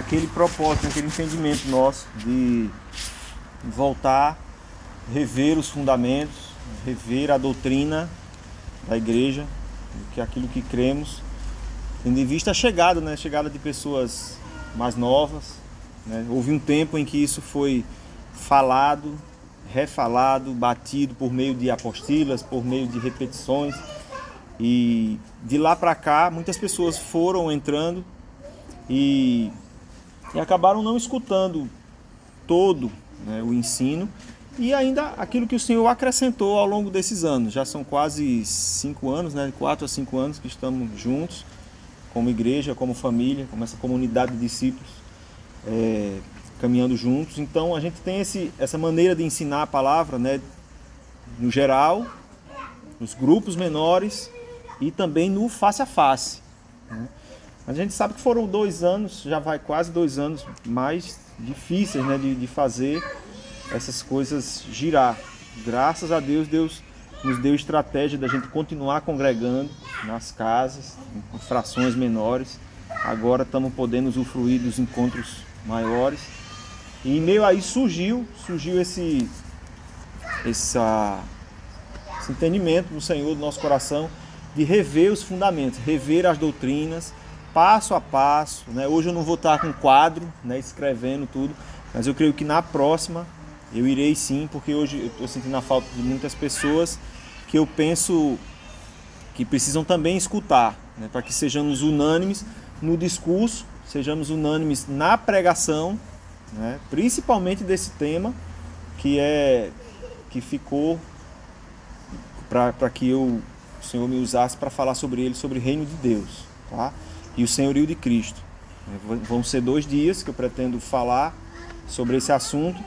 aquele propósito, aquele entendimento nosso de voltar, rever os fundamentos, rever a doutrina da igreja, que é aquilo que cremos, tendo em vista a chegada, né? A chegada de pessoas mais novas. Né? Houve um tempo em que isso foi falado, refalado, batido por meio de apostilas, por meio de repetições. E de lá para cá, muitas pessoas foram entrando e, e acabaram não escutando todo né, o ensino e ainda aquilo que o Senhor acrescentou ao longo desses anos. Já são quase cinco anos, né, quatro a cinco anos que estamos juntos como igreja, como família, como essa comunidade de discípulos, é, caminhando juntos. Então a gente tem esse, essa maneira de ensinar a palavra, né, no geral, nos grupos menores e também no face a face. Né? A gente sabe que foram dois anos, já vai quase dois anos mais difíceis né, de, de fazer essas coisas girar. Graças a Deus, Deus nos deu estratégia da gente continuar congregando nas casas, em frações menores. Agora estamos podendo usufruir dos encontros maiores. E em meio a isso surgiu, surgiu esse, essa, esse entendimento do Senhor do nosso coração de rever os fundamentos, rever as doutrinas, passo a passo. Né? Hoje eu não vou estar com quadro, né, escrevendo tudo, mas eu creio que na próxima eu irei sim, porque hoje eu estou sentindo a falta de muitas pessoas que eu penso que precisam também escutar, né, para que sejamos unânimes no discurso, sejamos unânimes na pregação, né, principalmente desse tema que é que ficou para que eu, o Senhor me usasse para falar sobre ele, sobre o reino de Deus, tá? E o senhorio de Cristo. Vão ser dois dias que eu pretendo falar sobre esse assunto.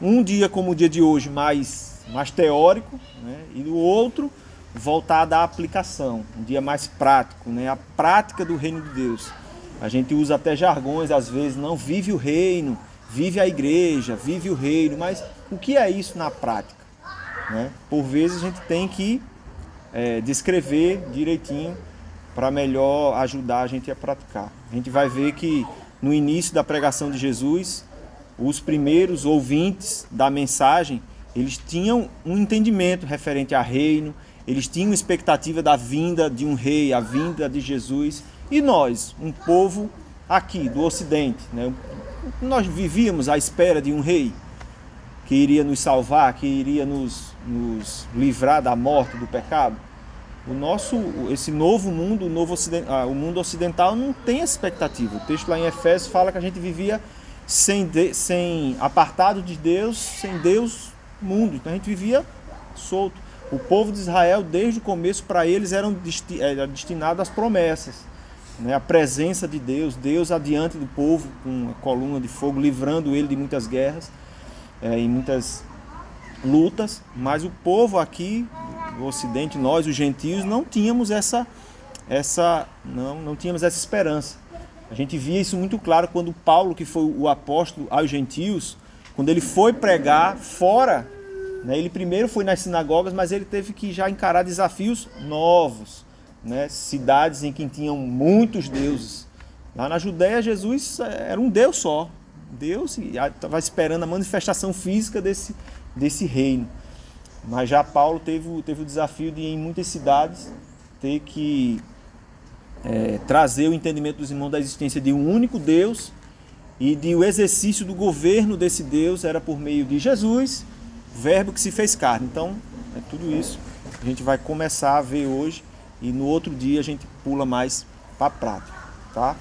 Um dia como o dia de hoje, mais, mais teórico, né? e o outro voltado à aplicação, um dia mais prático, né? a prática do reino de Deus. A gente usa até jargões às vezes, não vive o reino, vive a igreja, vive o reino, mas o que é isso na prática? Né? Por vezes a gente tem que é, descrever direitinho para melhor ajudar a gente a praticar. A gente vai ver que no início da pregação de Jesus, os primeiros ouvintes da mensagem, eles tinham um entendimento referente a reino, eles tinham expectativa da vinda de um rei, a vinda de Jesus. E nós, um povo aqui do Ocidente, né? nós vivíamos à espera de um rei que iria nos salvar, que iria nos, nos livrar da morte, do pecado. O nosso, esse novo mundo, o, novo ah, o mundo ocidental não tem expectativa. O texto lá em Efésios fala que a gente vivia sem, de, sem apartado de Deus, sem Deus, mundo. Então a gente vivia solto. O povo de Israel, desde o começo, para eles eram desti era destinado às promessas. Né? A presença de Deus, Deus adiante do povo, com uma coluna de fogo, livrando ele de muitas guerras é, e muitas lutas. Mas o povo aqui, o Ocidente, nós, os gentios, não tínhamos essa, essa, não, não tínhamos essa esperança. A gente via isso muito claro quando Paulo, que foi o apóstolo aos gentios, quando ele foi pregar fora né? Ele primeiro foi nas sinagogas, mas ele teve que já encarar desafios novos. Né? Cidades em que tinham muitos deuses. Lá na Judéia, Jesus era um Deus só. Deus estava esperando a manifestação física desse, desse reino. Mas já Paulo teve, teve o desafio de, em muitas cidades, ter que é, trazer o entendimento dos irmãos da existência de um único Deus e de o exercício do governo desse Deus era por meio de Jesus Verbo que se fez carne. Então, é tudo isso. A gente vai começar a ver hoje e no outro dia a gente pula mais para a prática, tá?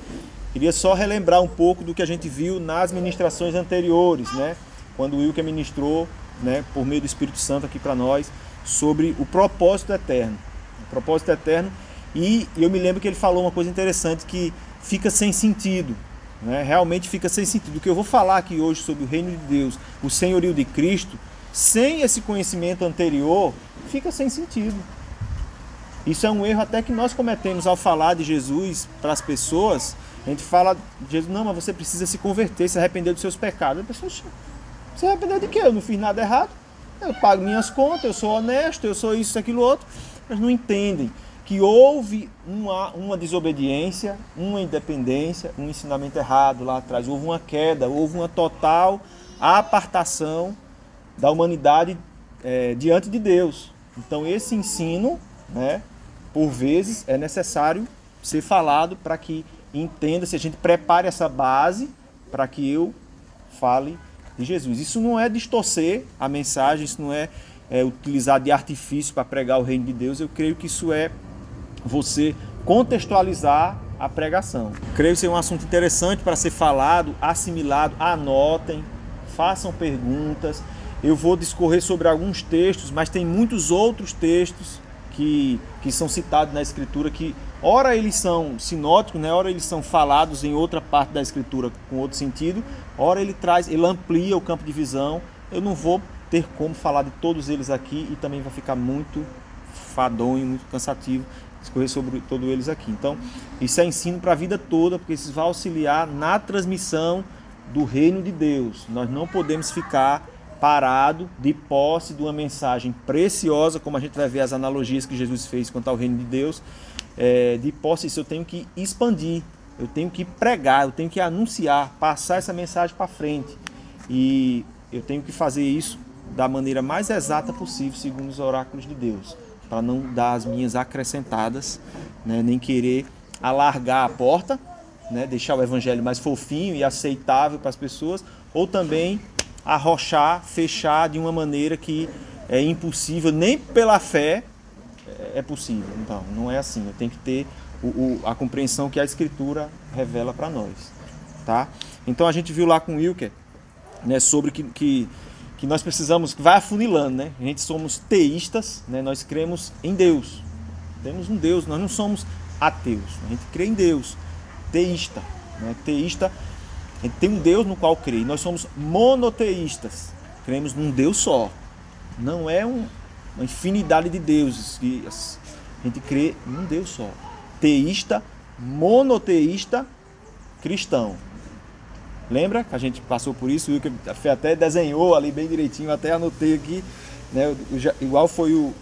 Queria só relembrar um pouco do que a gente viu nas ministrações anteriores, né? Quando o Wilker ministrou, né, por meio do Espírito Santo aqui para nós, sobre o propósito eterno. O propósito eterno. E eu me lembro que ele falou uma coisa interessante que fica sem sentido. Né? Realmente fica sem sentido. O que eu vou falar aqui hoje sobre o reino de Deus, o senhorio de Cristo, sem esse conhecimento anterior, fica sem sentido. Isso é um erro até que nós cometemos ao falar de Jesus para as pessoas. A gente fala de Jesus, não, mas você precisa se converter, se arrepender dos seus pecados. A pessoa, se arrepender de quê? Eu não fiz nada errado. Eu pago minhas contas, eu sou honesto, eu sou isso, aquilo, outro. Mas não entendem que houve uma, uma desobediência, uma independência, um ensinamento errado lá atrás, houve uma queda, houve uma total apartação da humanidade é, diante de Deus. Então esse ensino, né, por vezes, é necessário ser falado para que entenda, se a gente prepare essa base para que eu fale de Jesus. Isso não é distorcer a mensagem, isso não é, é utilizar de artifício para pregar o reino de Deus. Eu creio que isso é você contextualizar a pregação. Creio ser um assunto interessante para ser falado, assimilado. Anotem, façam perguntas. Eu vou discorrer sobre alguns textos, mas tem muitos outros textos que, que são citados na Escritura que, ora, eles são sinóticos, né? ora, eles são falados em outra parte da Escritura com outro sentido, ora, ele traz, ele amplia o campo de visão. Eu não vou ter como falar de todos eles aqui e também vai ficar muito fadonho, muito cansativo discorrer sobre todos eles aqui. Então, isso é ensino para a vida toda, porque isso vai auxiliar na transmissão do reino de Deus. Nós não podemos ficar parado de posse de uma mensagem preciosa, como a gente vai ver as analogias que Jesus fez quanto ao reino de Deus. É, de posse eu tenho que expandir, eu tenho que pregar, eu tenho que anunciar, passar essa mensagem para frente. E eu tenho que fazer isso da maneira mais exata possível, segundo os oráculos de Deus para não dar as minhas acrescentadas, né, nem querer alargar a porta, né, deixar o evangelho mais fofinho e aceitável para as pessoas, ou também arrochar, fechar de uma maneira que é impossível, nem pela fé é possível. Então, não é assim. Eu tenho que ter o, o, a compreensão que a Escritura revela para nós. Tá? Então, a gente viu lá com o Wilker né, sobre que, que que nós precisamos, que vai afunilando, né? A gente somos teístas, né? Nós cremos em Deus. Temos um Deus, nós não somos ateus. A gente crê em Deus. Teísta, né? Teísta, a gente tem um Deus no qual crê. nós somos monoteístas. Cremos num Deus só. Não é um, uma infinidade de deuses. A gente crê num Deus só. Teísta, monoteísta, cristão. Lembra que a gente passou por isso? O Wilker até desenhou ali bem direitinho, até anotei aqui, né, igual foi o,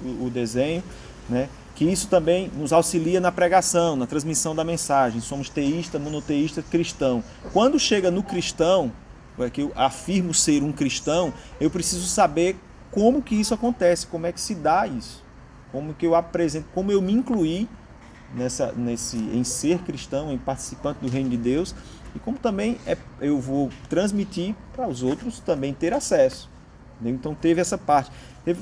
o, o desenho, né, que isso também nos auxilia na pregação, na transmissão da mensagem. Somos teísta, monoteísta, cristão. Quando chega no cristão, é que eu afirmo ser um cristão, eu preciso saber como que isso acontece, como é que se dá isso, como que eu apresento, como eu me incluí nessa, nesse, em ser cristão, em participante do reino de Deus e como também é, eu vou transmitir para os outros também ter acesso. Então teve essa parte.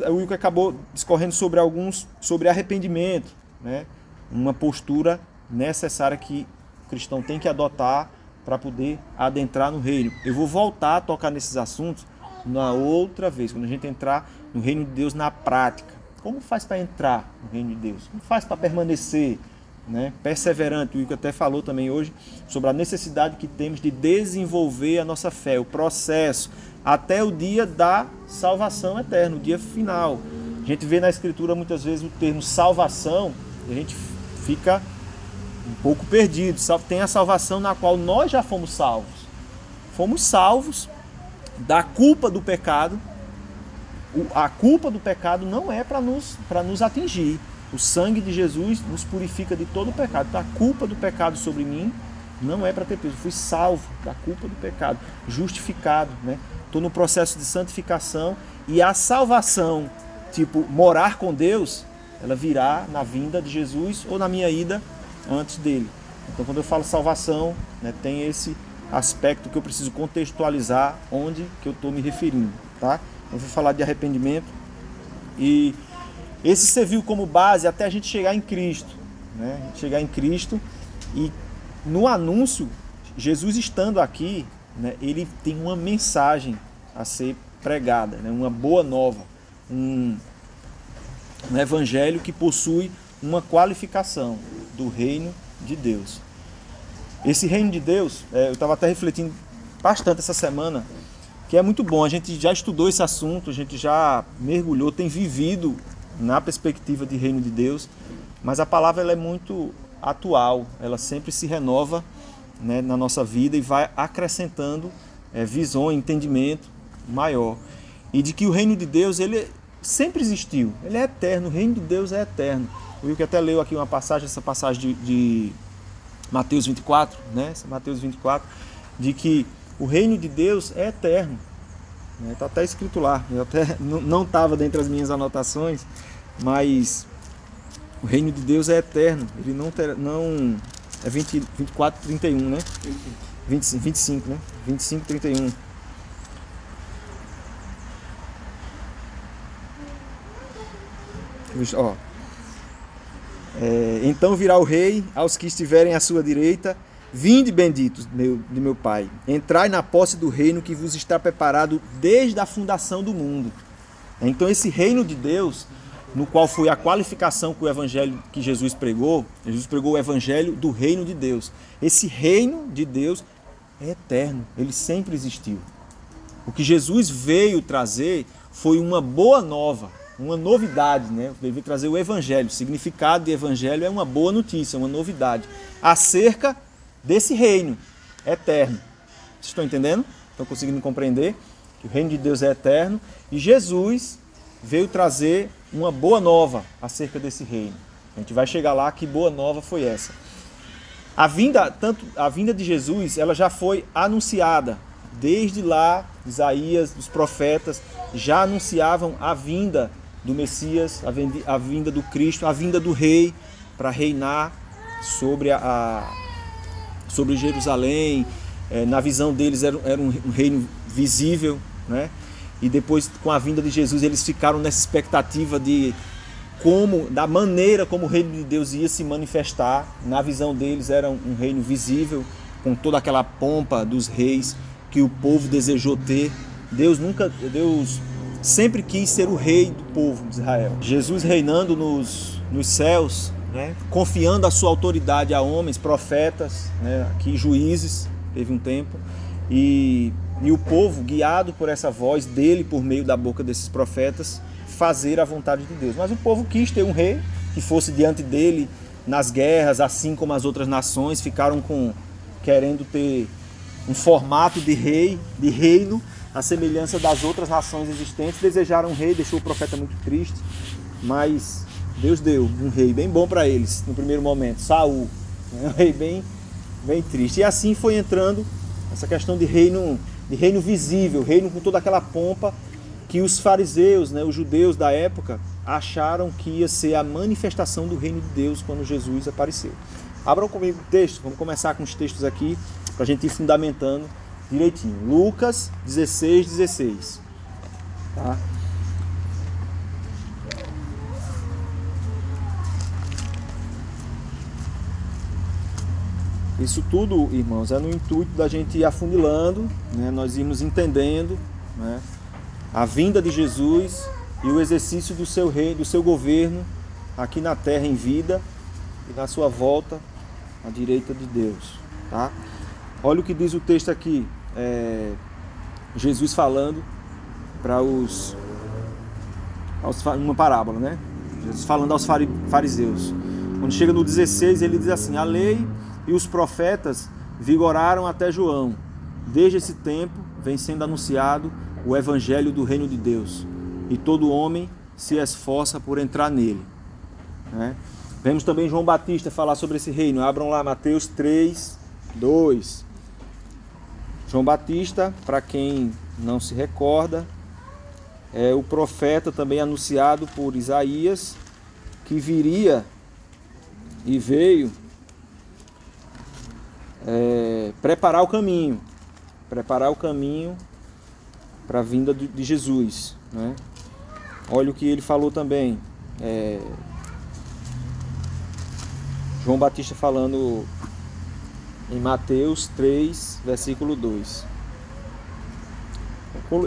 o Wilco acabou discorrendo sobre alguns, sobre arrependimento, né? uma postura necessária que o cristão tem que adotar para poder adentrar no reino. Eu vou voltar a tocar nesses assuntos na outra vez, quando a gente entrar no reino de Deus na prática. Como faz para entrar no reino de Deus? Como faz para permanecer? né, perseverante. O Ico até falou também hoje sobre a necessidade que temos de desenvolver a nossa fé, o processo, até o dia da salvação eterna, o dia final. A gente vê na Escritura muitas vezes o termo salvação e a gente fica um pouco perdido. Tem a salvação na qual nós já fomos salvos. Fomos salvos da culpa do pecado. A culpa do pecado não é para nos, nos atingir o sangue de Jesus nos purifica de todo o pecado. Então, a culpa do pecado sobre mim não é para ter peso. Eu fui salvo da culpa do pecado, justificado, né? Estou no processo de santificação e a salvação, tipo morar com Deus, ela virá na vinda de Jesus ou na minha ida antes dele. Então, quando eu falo salvação, né, tem esse aspecto que eu preciso contextualizar onde que eu estou me referindo, tá? Eu vou falar de arrependimento e esse serviu como base até a gente chegar em Cristo. Né? Chegar em Cristo e no anúncio, Jesus estando aqui, né, ele tem uma mensagem a ser pregada, né, uma boa nova, um, um evangelho que possui uma qualificação do reino de Deus. Esse reino de Deus, é, eu estava até refletindo bastante essa semana, que é muito bom. A gente já estudou esse assunto, a gente já mergulhou, tem vivido na perspectiva de reino de Deus, mas a palavra ela é muito atual, ela sempre se renova né, na nossa vida e vai acrescentando é, visão, entendimento maior. E de que o reino de Deus ele sempre existiu, ele é eterno, o reino de Deus é eterno. O que até leu aqui uma passagem, essa passagem de, de Mateus 24, né? Mateus 24, de que o reino de Deus é eterno. Está né? Até escrito lá. Eu até não estava dentro das minhas anotações, mas o reino de Deus é eterno. Ele não ter, não é 20, 24, 31, né? 25, 25, né? 25, 31. Ó. É, então virá o rei aos que estiverem à sua direita. Vinde, benditos meu, de meu Pai, entrai na posse do reino que vos está preparado desde a fundação do mundo. Então, esse reino de Deus, no qual foi a qualificação que o evangelho que Jesus pregou, Jesus pregou o evangelho do reino de Deus. Esse reino de Deus é eterno, ele sempre existiu. O que Jesus veio trazer foi uma boa nova, uma novidade, né? Veio trazer o evangelho. O significado de evangelho é uma boa notícia, uma novidade acerca desse reino eterno. Vocês estão entendendo? Estão conseguindo compreender que o reino de Deus é eterno e Jesus veio trazer uma boa nova acerca desse reino. A gente vai chegar lá que boa nova foi essa. A vinda, tanto a vinda de Jesus, ela já foi anunciada desde lá, Isaías, os profetas já anunciavam a vinda do Messias, a vinda do Cristo, a vinda do Rei para reinar sobre a, sobre Jerusalém. É, na visão deles era, era um, reino visível, né? E depois, com a vinda de Jesus, eles ficaram nessa expectativa de como, da maneira como o reino de Deus ia se manifestar. Na visão deles era um reino visível, com toda aquela pompa dos reis que o povo desejou ter. Deus nunca, Deus sempre quis ser o rei do povo de Israel. Jesus reinando nos, nos céus, né? confiando a sua autoridade a homens, profetas, né? aqui juízes, teve um tempo, e, e o povo, guiado por essa voz dele, por meio da boca desses profetas, fazer a vontade de Deus. Mas o povo quis ter um rei que fosse diante dele nas guerras, assim como as outras nações ficaram com querendo ter um formato de rei, de reino, a semelhança das outras nações existentes. Desejaram um rei, deixou o profeta muito triste, mas Deus deu um rei bem bom para eles no primeiro momento, Saul, um rei bem, bem triste. E assim foi entrando essa questão de reino, de reino visível, reino com toda aquela pompa que os fariseus, né, os judeus da época, acharam que ia ser a manifestação do reino de Deus quando Jesus apareceu. Abram comigo o texto, vamos começar com os textos aqui para a gente ir fundamentando direitinho. Lucas 16, 16. Tá? Isso tudo, irmãos, é no intuito da gente ir afunilando, né? nós irmos entendendo né? a vinda de Jesus e o exercício do seu rei, do seu governo aqui na terra em vida e na sua volta à direita de Deus. Tá? Olha o que diz o texto aqui, é, Jesus falando para os, aos, uma parábola, né? Jesus falando aos fariseus. Quando chega no 16, ele diz assim: A lei e os profetas vigoraram até João. Desde esse tempo vem sendo anunciado o evangelho do reino de Deus, e todo homem se esforça por entrar nele. Né? Vemos também João Batista falar sobre esse reino. Abram lá Mateus 3, 2. João Batista, para quem não se recorda, é o profeta também anunciado por Isaías, que viria e veio é, preparar o caminho, preparar o caminho para a vinda de Jesus. Né? Olha o que ele falou também. É, João Batista falando em Mateus 3, versículo 2.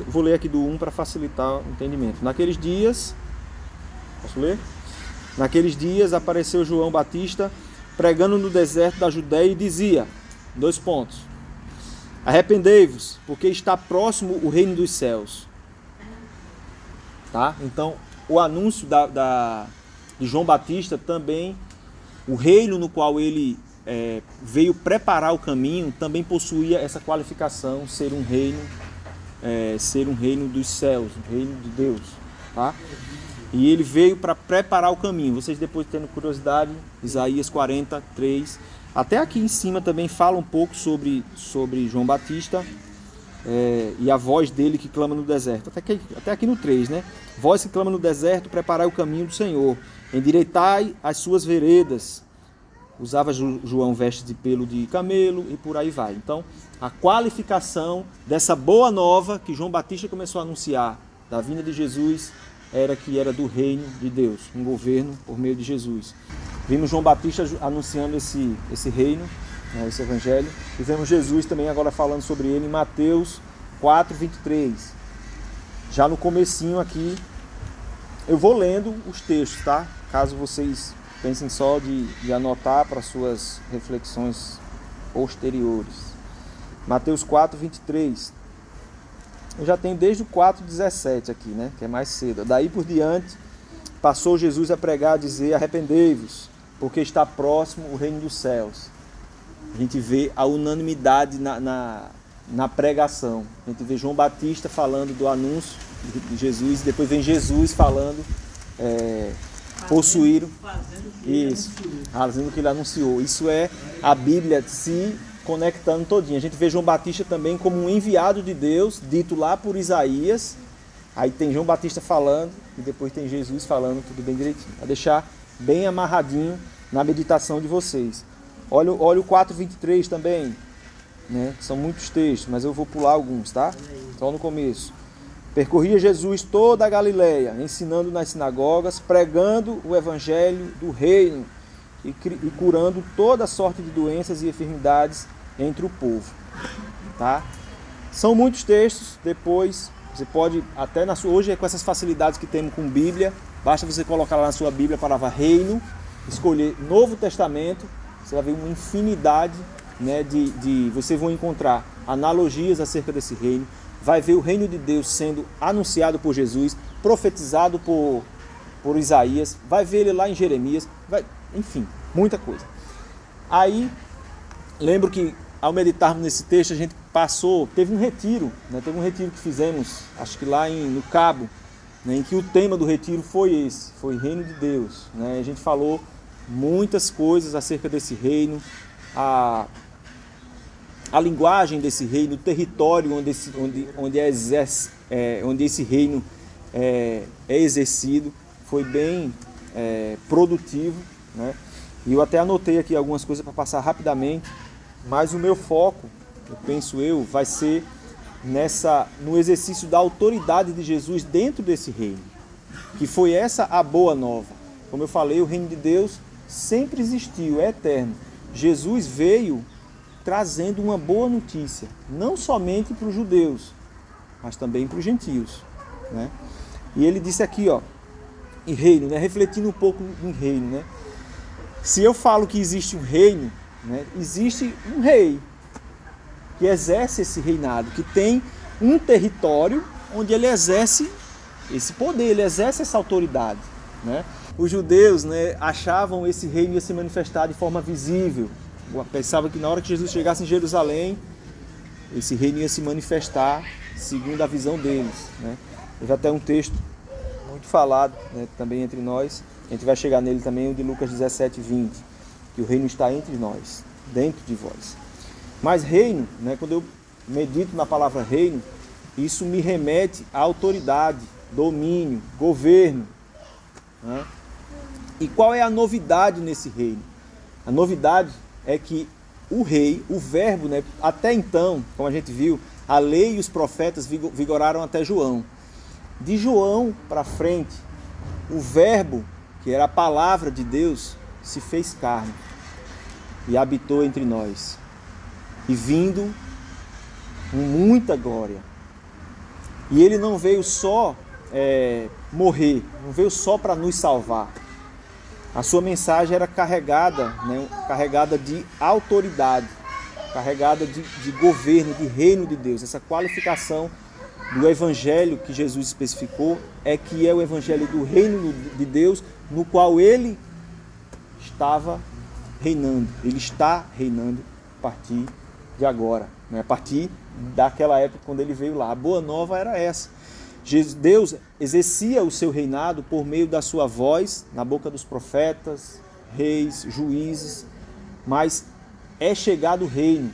Vou ler aqui do 1 para facilitar o entendimento. Naqueles dias, posso ler? Naqueles dias apareceu João Batista pregando no deserto da Judéia e dizia: Dois pontos. Arrependei-vos, porque está próximo o reino dos céus. Tá? Então, o anúncio da, da, de João Batista também, o reino no qual ele é, veio preparar o caminho, também possuía essa qualificação, ser um reino, é, ser um reino dos céus, um reino de Deus. Tá? E ele veio para preparar o caminho. Vocês depois tendo curiosidade, Isaías 43. Até aqui em cima também fala um pouco sobre, sobre João Batista é, e a voz dele que clama no deserto. Até aqui, até aqui no 3, né? Voz que clama no deserto, preparai o caminho do Senhor. Endireitai as suas veredas. Usava João vestes de pelo de camelo e por aí vai. Então, a qualificação dessa boa nova que João Batista começou a anunciar da vinda de Jesus era que era do reino de Deus, um governo por meio de Jesus. Vimos João Batista anunciando esse, esse reino, né, esse evangelho, e vemos Jesus também agora falando sobre ele em Mateus 4, 23. Já no comecinho aqui, eu vou lendo os textos, tá? Caso vocês pensem só de, de anotar para suas reflexões posteriores. Mateus 4, 23. Eu já tenho desde o 4,17 aqui, né? Que é mais cedo. Daí por diante, passou Jesus a pregar, a dizer: Arrependei-vos, porque está próximo o reino dos céus. A gente vê a unanimidade na, na, na pregação. A gente vê João Batista falando do anúncio de Jesus, depois vem Jesus falando. É, possuíram isso, fazendo o que ele anunciou. Isso é a Bíblia se conectando todinho. A gente vê João Batista também como um enviado de Deus, dito lá por Isaías. Aí tem João Batista falando e depois tem Jesus falando tudo bem direitinho. Para deixar bem amarradinho na meditação de vocês. Olha, olha o 4:23 também, né? São muitos textos, mas eu vou pular alguns, tá? Só no começo. Percorria Jesus toda a Galileia, ensinando nas sinagogas, pregando o evangelho do reino e, e curando toda sorte de doenças e enfermidades entre o povo. Tá? São muitos textos, depois você pode até na sua hoje é com essas facilidades que temos com Bíblia, basta você colocar lá na sua Bíblia a palavra reino, escolher Novo Testamento, você vai ver uma infinidade, né, de, de você vai encontrar analogias acerca desse reino, vai ver o reino de Deus sendo anunciado por Jesus, profetizado por por Isaías, vai ver ele lá em Jeremias, vai, enfim, muita coisa. Aí lembro que ao meditarmos nesse texto, a gente passou, teve um retiro, né? teve um retiro que fizemos, acho que lá em, no Cabo, né? em que o tema do retiro foi esse, foi Reino de Deus. Né? A gente falou muitas coisas acerca desse reino, a, a linguagem desse reino, o território onde esse, onde, onde, é exerce, é, onde esse reino é, é exercido, foi bem é, produtivo. Né? E eu até anotei aqui algumas coisas para passar rapidamente mas o meu foco, eu penso eu, vai ser nessa no exercício da autoridade de Jesus dentro desse reino, que foi essa a boa nova. Como eu falei, o reino de Deus sempre existiu, é eterno. Jesus veio trazendo uma boa notícia, não somente para os judeus, mas também para os gentios, né? E ele disse aqui, ó, em reino, né? Refletindo um pouco em reino, né? Se eu falo que existe um reino, né? Existe um rei que exerce esse reinado, que tem um território onde ele exerce esse poder, ele exerce essa autoridade. Né? Os judeus né, achavam esse reino ia se manifestar de forma visível. Pensavam que na hora que Jesus chegasse em Jerusalém, esse reino ia se manifestar segundo a visão deles. Né? Teve até um texto muito falado né, também entre nós, a gente vai chegar nele também, o de Lucas 17, 20 que o reino está entre nós, dentro de vós. Mas reino, né, quando eu medito na palavra reino, isso me remete à autoridade, domínio, governo. Né? E qual é a novidade nesse reino? A novidade é que o rei, o verbo, né, até então, como a gente viu, a lei e os profetas vigoraram até João. De João para frente, o verbo, que era a palavra de Deus, se fez carne e habitou entre nós, e vindo com muita glória. E ele não veio só é, morrer, não veio só para nos salvar. A sua mensagem era carregada, né, carregada de autoridade, carregada de, de governo, de reino de Deus. Essa qualificação do evangelho que Jesus especificou é que é o evangelho do reino de Deus, no qual ele estava reinando, ele está reinando a partir de agora, né? a partir daquela época quando ele veio lá. A boa nova era essa. Deus exercia o seu reinado por meio da sua voz na boca dos profetas, reis, juízes, mas é chegado o reino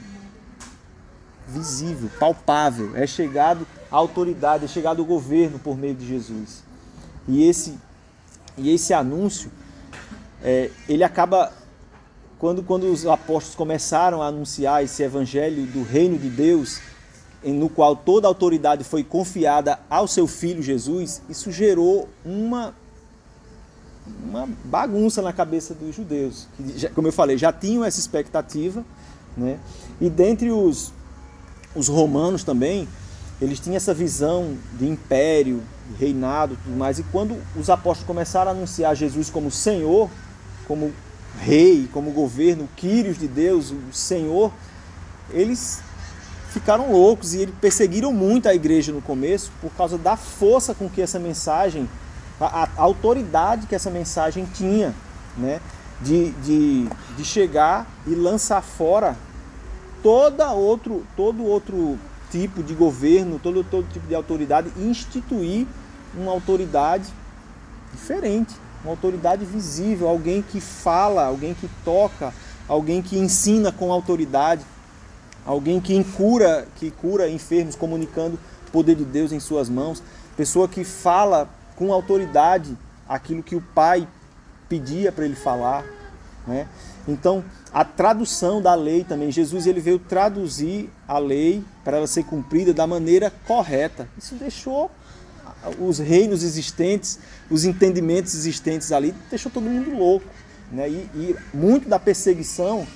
visível, palpável, é chegado a autoridade, é chegado o governo por meio de Jesus. E esse, e esse anúncio, é, ele acaba, quando, quando os apóstolos começaram a anunciar esse evangelho do reino de Deus, no qual toda a autoridade foi confiada ao seu filho Jesus, isso gerou uma, uma bagunça na cabeça dos judeus, que, como eu falei, já tinham essa expectativa, né? e dentre os, os romanos também, eles tinham essa visão de império, de reinado tudo mais. E quando os apóstolos começaram a anunciar Jesus como Senhor, como Rei, como governo, o Quírios de Deus, o Senhor, eles ficaram loucos e eles perseguiram muito a igreja no começo por causa da força com que essa mensagem, a, a autoridade que essa mensagem tinha, né? De, de, de chegar e lançar fora toda outro, todo outro tipo de governo, todo, todo tipo de autoridade e instituir uma autoridade diferente, uma autoridade visível, alguém que fala, alguém que toca, alguém que ensina com autoridade, alguém que cura, que cura enfermos comunicando o poder de Deus em suas mãos, pessoa que fala com autoridade aquilo que o Pai pedia para ele falar, né? Então, a tradução da lei também, Jesus ele veio traduzir a lei para ela ser cumprida da maneira correta. Isso deixou os reinos existentes, os entendimentos existentes ali, deixou todo mundo louco. Né? E, e muito da perseguição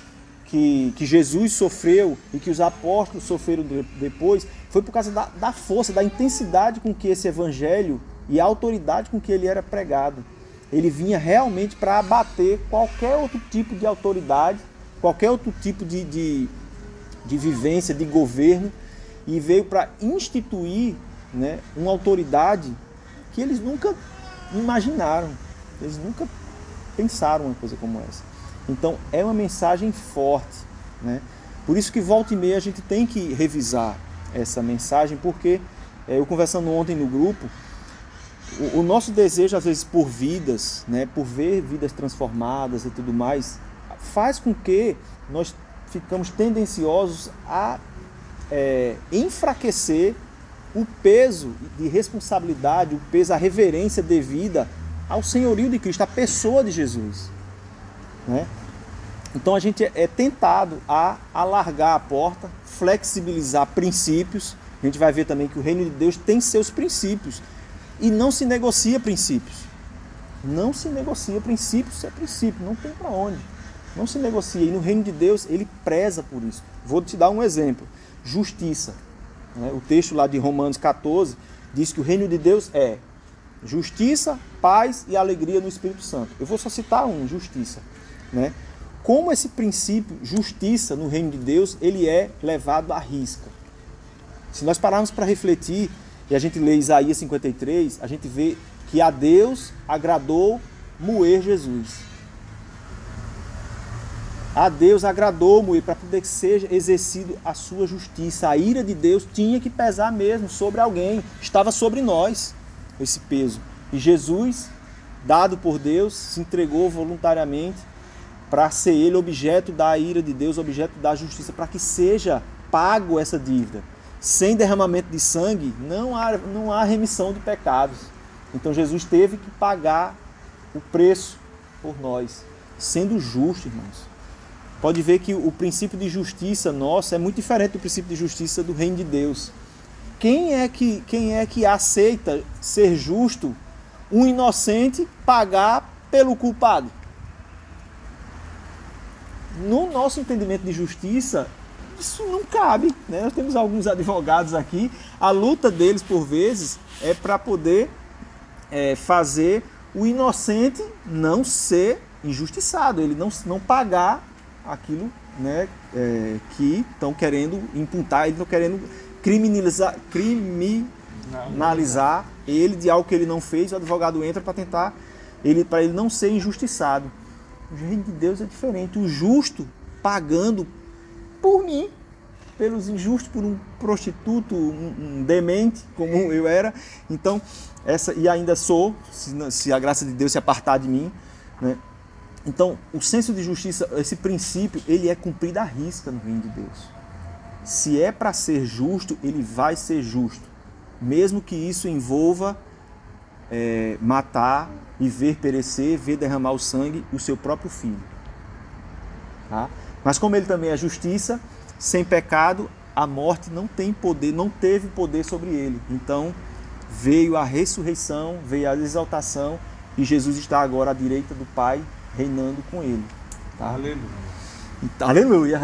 que, que, Jesus sofreu e que os apóstolos sofreram depois foi por causa da, da força, da intensidade com que esse evangelho e a autoridade com que ele era pregado. Ele vinha realmente para abater qualquer outro tipo de autoridade, qualquer outro tipo de, de, de vivência, de governo, e veio para instituir né, uma autoridade que eles nunca imaginaram, eles nunca pensaram uma coisa como essa. Então é uma mensagem forte. Né? Por isso que volta e meia a gente tem que revisar essa mensagem, porque é, eu conversando ontem no grupo, o, o, nosso desejo, às vezes, por vidas, né, por ver vidas transformadas e tudo mais, faz com que nós ficamos tendenciosos a é, enfraquecer o peso de responsabilidade, o peso, a reverência devida ao senhorio de Cristo, à pessoa de Jesus. Né? Então a gente é tentado a alargar a porta, flexibilizar princípios. A gente vai ver também que o reino de Deus tem seus princípios e não se negocia princípios. Não se negocia princípios, é princípio, não tem para onde. Não se negocia. E no reino de Deus, ele preza por isso. Vou te dar um exemplo: justiça. Né? O texto lá de Romanos 14 diz que o reino de Deus é justiça, paz e alegria no Espírito Santo. Eu vou só citar um: justiça. Né? Como esse princípio, justiça no reino de Deus, ele é levado à risca. Se nós pararmos para refletir e a gente lê Isaías 53, a gente vê que a Deus agradou moer Jesus. A Deus agradou moer para poder que seja exercido a sua justiça. A ira de Deus tinha que pesar mesmo sobre alguém, estava sobre nós esse peso. E Jesus, dado por Deus, se entregou voluntariamente para ser ele objeto da ira de Deus, objeto da justiça, para que seja pago essa dívida sem derramamento de sangue, não há, não há remissão de pecados. Então Jesus teve que pagar o preço por nós, sendo justo, irmãos. Pode ver que o princípio de justiça nosso é muito diferente do princípio de justiça do reino de Deus. Quem é que, quem é que aceita ser justo, um inocente pagar pelo culpado? No nosso entendimento de justiça, isso não cabe. Né? Nós temos alguns advogados aqui, a luta deles, por vezes, é para poder é, fazer o inocente não ser injustiçado, ele não, não pagar aquilo né, é, que estão querendo imputar, eles estão querendo criminalizar, criminalizar ele de algo que ele não fez, o advogado entra para tentar ele para ele não ser injustiçado. O reino de Deus é diferente. O justo pagando por mim. pelos injustos, por um prostituto, um, um demente, como eu era. Então, essa e ainda sou, se, se a graça de Deus se apartar de mim, né? Então, o senso de justiça, esse princípio, ele é cumprido à risca no reino de Deus. Se é para ser justo, ele vai ser justo, mesmo que isso envolva é, matar e ver perecer, ver derramar o sangue o seu próprio filho. Tá? Mas como ele também é justiça, sem pecado, a morte não tem poder, não teve poder sobre ele. Então veio a ressurreição, veio a exaltação e Jesus está agora à direita do Pai, reinando com ele. Tá? Aleluia. Aleluia.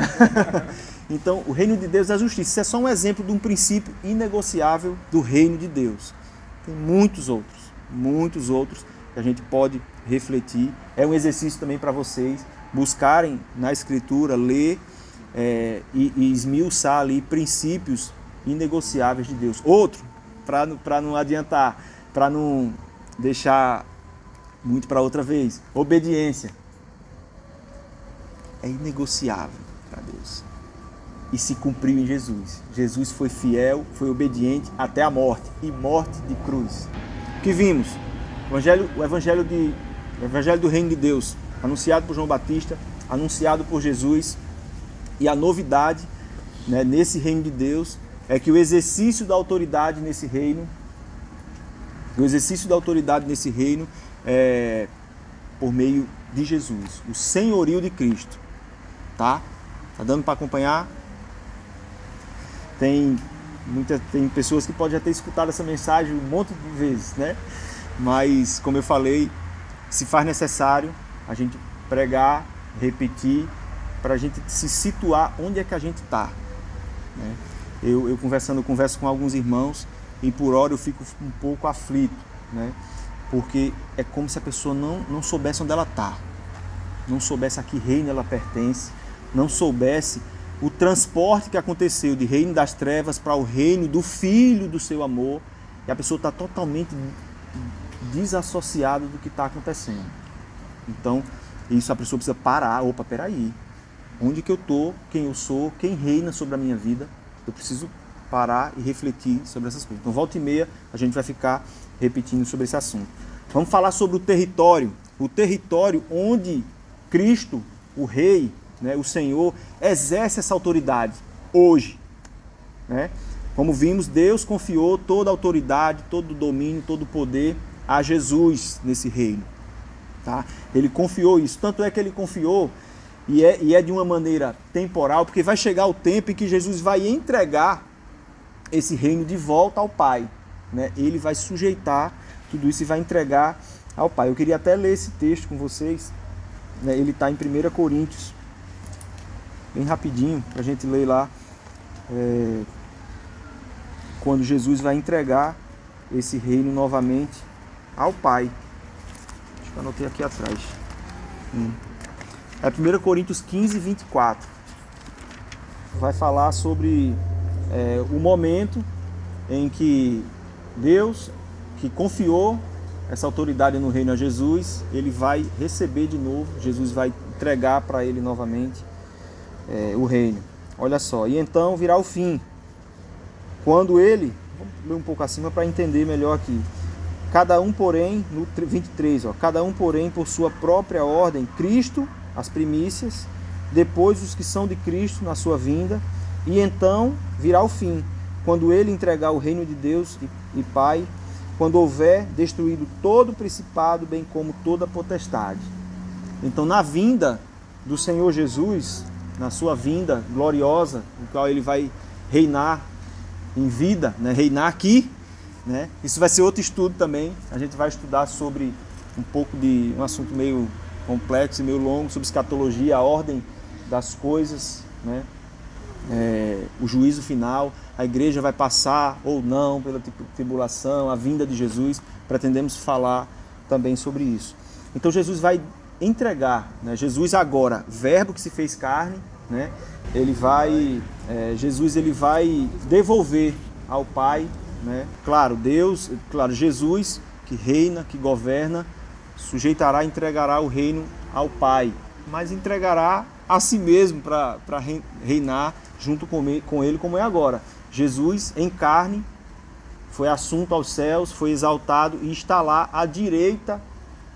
então, o reino de Deus é a justiça. Isso é só um exemplo de um princípio inegociável do reino de Deus. Tem muitos outros, muitos outros que a gente pode refletir. É um exercício também para vocês buscarem na Escritura, ler é, e, e esmiuçar ali princípios inegociáveis de Deus. Outro, para não adiantar, para não deixar muito para outra vez, obediência. É inegociável para Deus. E se cumpriu em Jesus. Jesus foi fiel, foi obediente até a morte e morte de cruz. Que vimos? O evangelho, o evangelho, de, o evangelho do reino de Deus, anunciado por João Batista, anunciado por Jesus, e a novidade né, nesse reino de Deus é que o exercício da autoridade nesse reino, o exercício da autoridade nesse reino é por meio de Jesus, o senhorio de Cristo. Tá? Tá dando para acompanhar? Tem muita, tem pessoas que podem já ter escutado essa mensagem um monte de vezes, né? Mas como eu falei, se faz necessário a gente pregar, repetir, para a gente se situar onde é que a gente está. Né? Eu, eu conversando, eu converso com alguns irmãos e por hora eu fico um pouco aflito, né? porque é como se a pessoa não, não soubesse onde ela está, não soubesse a que reino ela pertence, não soubesse o transporte que aconteceu de reino das trevas para o reino do filho do seu amor, e a pessoa está totalmente desassociada do que está acontecendo. Então, isso a pessoa precisa parar. Opa, peraí. Onde que eu estou? Quem eu sou? Quem reina sobre a minha vida? Eu preciso parar e refletir sobre essas coisas. Então, volta e meia, a gente vai ficar repetindo sobre esse assunto. Vamos falar sobre o território. O território onde Cristo, o Rei, né, o Senhor, exerce essa autoridade hoje. Né? Como vimos, Deus confiou toda a autoridade, todo o domínio, todo o poder a Jesus nesse reino. Tá? Ele confiou isso. Tanto é que ele confiou, e é, e é de uma maneira temporal, porque vai chegar o tempo em que Jesus vai entregar esse reino de volta ao Pai. Né? Ele vai sujeitar tudo isso e vai entregar ao Pai. Eu queria até ler esse texto com vocês. Né? Ele está em 1 Coríntios, bem rapidinho, para a gente ler lá. É, quando Jesus vai entregar esse reino novamente ao Pai. Acho que anotei aqui atrás. Hum. É 1 Coríntios 15, 24. Vai falar sobre é, o momento em que Deus, que confiou essa autoridade no reino a Jesus, ele vai receber de novo, Jesus vai entregar para ele novamente é, o reino. Olha só, e então virá o fim. Quando ele, vamos ler um pouco acima para entender melhor aqui. Cada um, porém, no 23, ó, cada um, porém, por sua própria ordem, Cristo, as primícias, depois os que são de Cristo na sua vinda, e então virá o fim, quando ele entregar o reino de Deus e, e Pai, quando houver destruído todo o principado, bem como toda a potestade. Então, na vinda do Senhor Jesus, na sua vinda gloriosa, no qual ele vai reinar em vida, né? reinar aqui né? Isso vai ser outro estudo também. A gente vai estudar sobre um pouco de um assunto meio complexo e meio longo sobre escatologia, a ordem das coisas, né? É, o juízo final, a igreja vai passar ou não pela tribulação, a vinda de Jesus. Pretendemos falar também sobre isso. Então Jesus vai entregar, né? Jesus agora, verbo que se fez carne, né? Ele vai, é, Jesus ele vai devolver ao Pai né? Claro, Deus, claro, Jesus, que reina, que governa, sujeitará, entregará o reino ao Pai, mas entregará a si mesmo para reinar junto com ele, como é agora. Jesus em carne foi assunto aos céus, foi exaltado e está lá à direita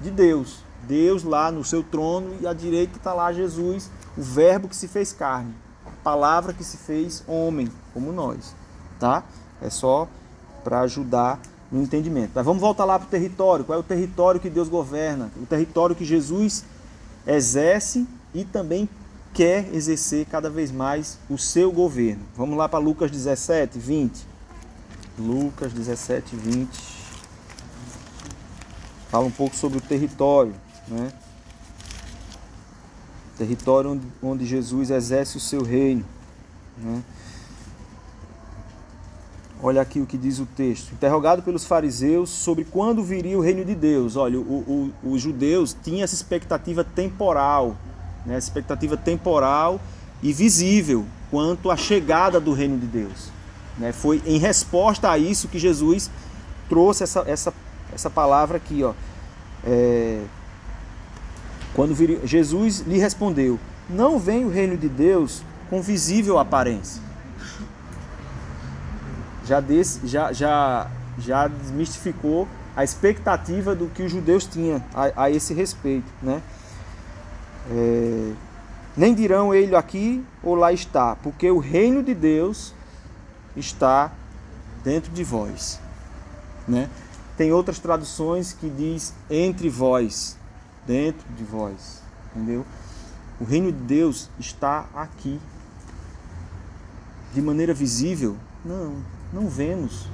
de Deus. Deus lá no seu trono e à direita está lá Jesus, o Verbo que se fez carne, a palavra que se fez homem, como nós, tá? É só para ajudar no entendimento. Mas vamos voltar lá para o território. Qual é o território que Deus governa? O território que Jesus exerce e também quer exercer cada vez mais o seu governo. Vamos lá para Lucas 17, 20. Lucas 17, 20. Fala um pouco sobre o território, né? Território onde, Jesus exerce o seu reino. Né? Olha aqui o que diz o texto. Interrogado pelos fariseus sobre quando viria o reino de Deus. Olha, os judeus tinham essa expectativa temporal, né? expectativa temporal e visível quanto à chegada do reino de Deus. Né? Foi em resposta a isso que Jesus trouxe essa, essa, essa palavra aqui. Ó. É, quando vir, Jesus lhe respondeu: Não vem o reino de Deus com visível aparência. Já, des, já, já, já desmistificou a expectativa do que os judeus tinham a, a esse respeito. Né? É, nem dirão ele aqui ou lá está, porque o reino de Deus está dentro de vós. Né? Tem outras traduções que diz entre vós, dentro de vós, entendeu? O reino de Deus está aqui. De maneira visível? Não, não vemos.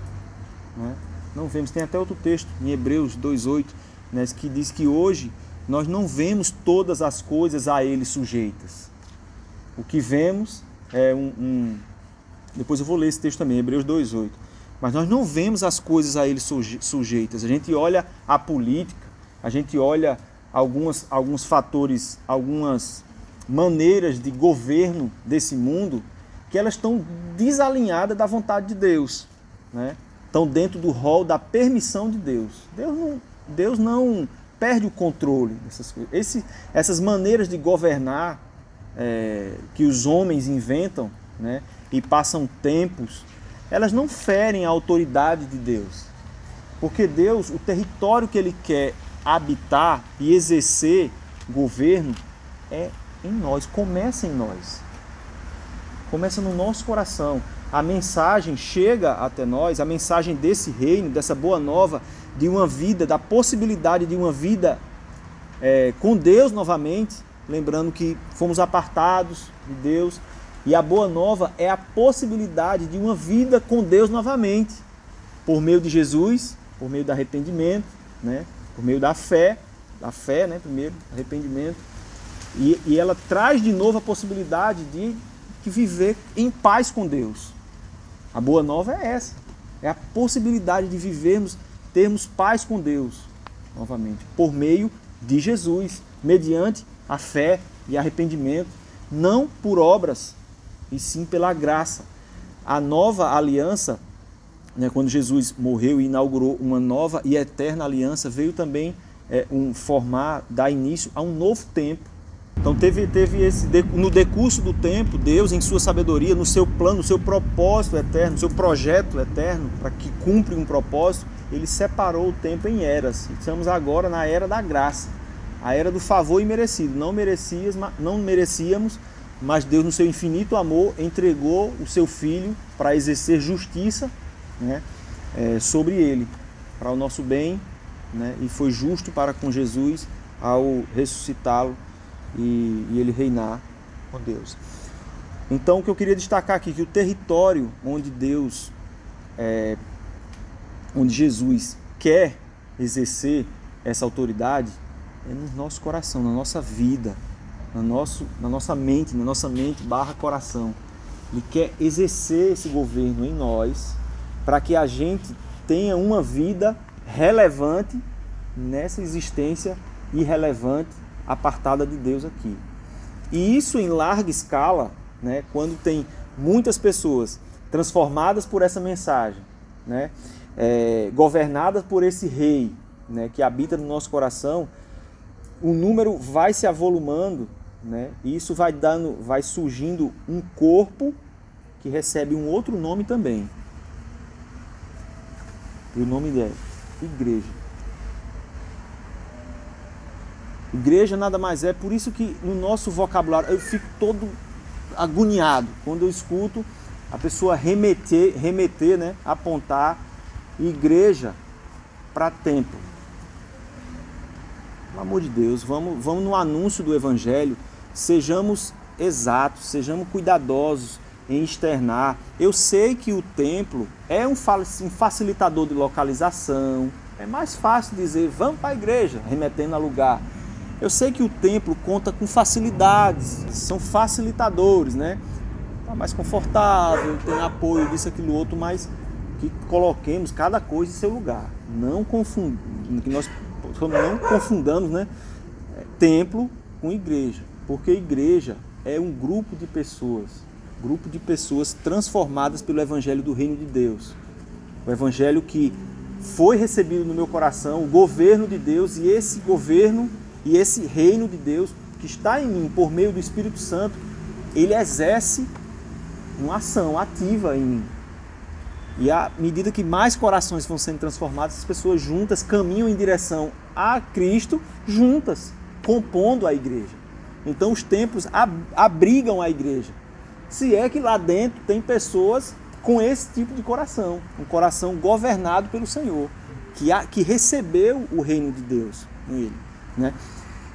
Né? Não vemos. Tem até outro texto em Hebreus 2,8 né, que diz que hoje nós não vemos todas as coisas a Ele sujeitas. O que vemos é um, um depois eu vou ler esse texto também, Hebreus 2,8. Mas nós não vemos as coisas a ele sujeitas. A gente olha a política, a gente olha algumas, alguns fatores, algumas maneiras de governo desse mundo que elas estão desalinhadas da vontade de Deus. Né? Estão dentro do rol da permissão de Deus. Deus não, Deus não perde o controle dessas coisas. Esse, essas maneiras de governar é, que os homens inventam, né? e passam tempos, elas não ferem a autoridade de Deus. Porque Deus, o território que Ele quer habitar e exercer governo é em nós, começa em nós. Começa no nosso coração. A mensagem chega até nós, a mensagem desse reino, dessa boa nova, de uma vida, da possibilidade de uma vida é, com Deus novamente, lembrando que fomos apartados de Deus, e a boa nova é a possibilidade de uma vida com Deus novamente, por meio de Jesus, por meio do arrependimento, né? Por meio da fé, da fé, né? primeiro, arrependimento. E, e ela traz de novo a possibilidade de, de viver em paz com Deus. A boa nova é essa, é a possibilidade de vivermos, termos paz com Deus, novamente, por meio de Jesus, mediante a fé e arrependimento, não por obras, e sim pela graça. A nova aliança, né, quando Jesus morreu e inaugurou uma nova e eterna aliança, veio também é, um formar, dar início a um novo tempo. Então teve, teve esse no decurso do tempo, Deus em sua sabedoria, no seu plano, no seu propósito eterno, no seu projeto eterno, para que cumpra um propósito, ele separou o tempo em eras. Estamos agora na era da graça, a era do favor imerecido. Não merecias, não merecíamos, mas Deus, no seu infinito amor, entregou o seu Filho para exercer justiça né, é, sobre ele, para o nosso bem, né, e foi justo para com Jesus ao ressuscitá-lo e, e, ele reinar com Deus. Então, o que eu queria destacar aqui, que o território onde Deus, é, onde Jesus quer exercer essa autoridade, é no nosso coração, na nossa vida, na, nosso, na nossa mente, na nossa mente barra coração. Ele quer exercer esse governo em nós para que a gente tenha uma vida relevante nessa existência irrelevante apartada de Deus aqui. E isso em larga escala, né, quando tem muitas pessoas transformadas por essa mensagem, né, é, governadas por esse rei né, que habita no nosso coração, o número vai se avolumando né? E isso vai dando, vai surgindo um corpo que recebe um outro nome também. E o nome é igreja. Igreja nada mais é, por isso que no nosso vocabulário eu fico todo agoniado quando eu escuto a pessoa remeter, remeter, né, apontar igreja para templo. Pelo amor de Deus, vamos, vamos no anúncio do evangelho, sejamos exatos, sejamos cuidadosos em externar. Eu sei que o templo é um facilitador de localização. É mais fácil dizer vamos para a igreja, remetendo a lugar. Eu sei que o templo conta com facilidades, são facilitadores, né? Tá mais confortável, tem apoio disso, aquilo, outro, mas que coloquemos cada coisa em seu lugar. Não que nós não confundamos, né? Templo com igreja, porque igreja é um grupo de pessoas grupo de pessoas transformadas pelo Evangelho do Reino de Deus. O Evangelho que foi recebido no meu coração, o governo de Deus e esse governo e esse reino de Deus que está em mim por meio do Espírito Santo, ele exerce uma ação ativa em mim. E à medida que mais corações vão sendo transformados, as pessoas juntas caminham em direção a Cristo, juntas, compondo a igreja. Então os templos abrigam a igreja se é que lá dentro tem pessoas com esse tipo de coração, um coração governado pelo Senhor, que, a, que recebeu o reino de Deus nele. Né?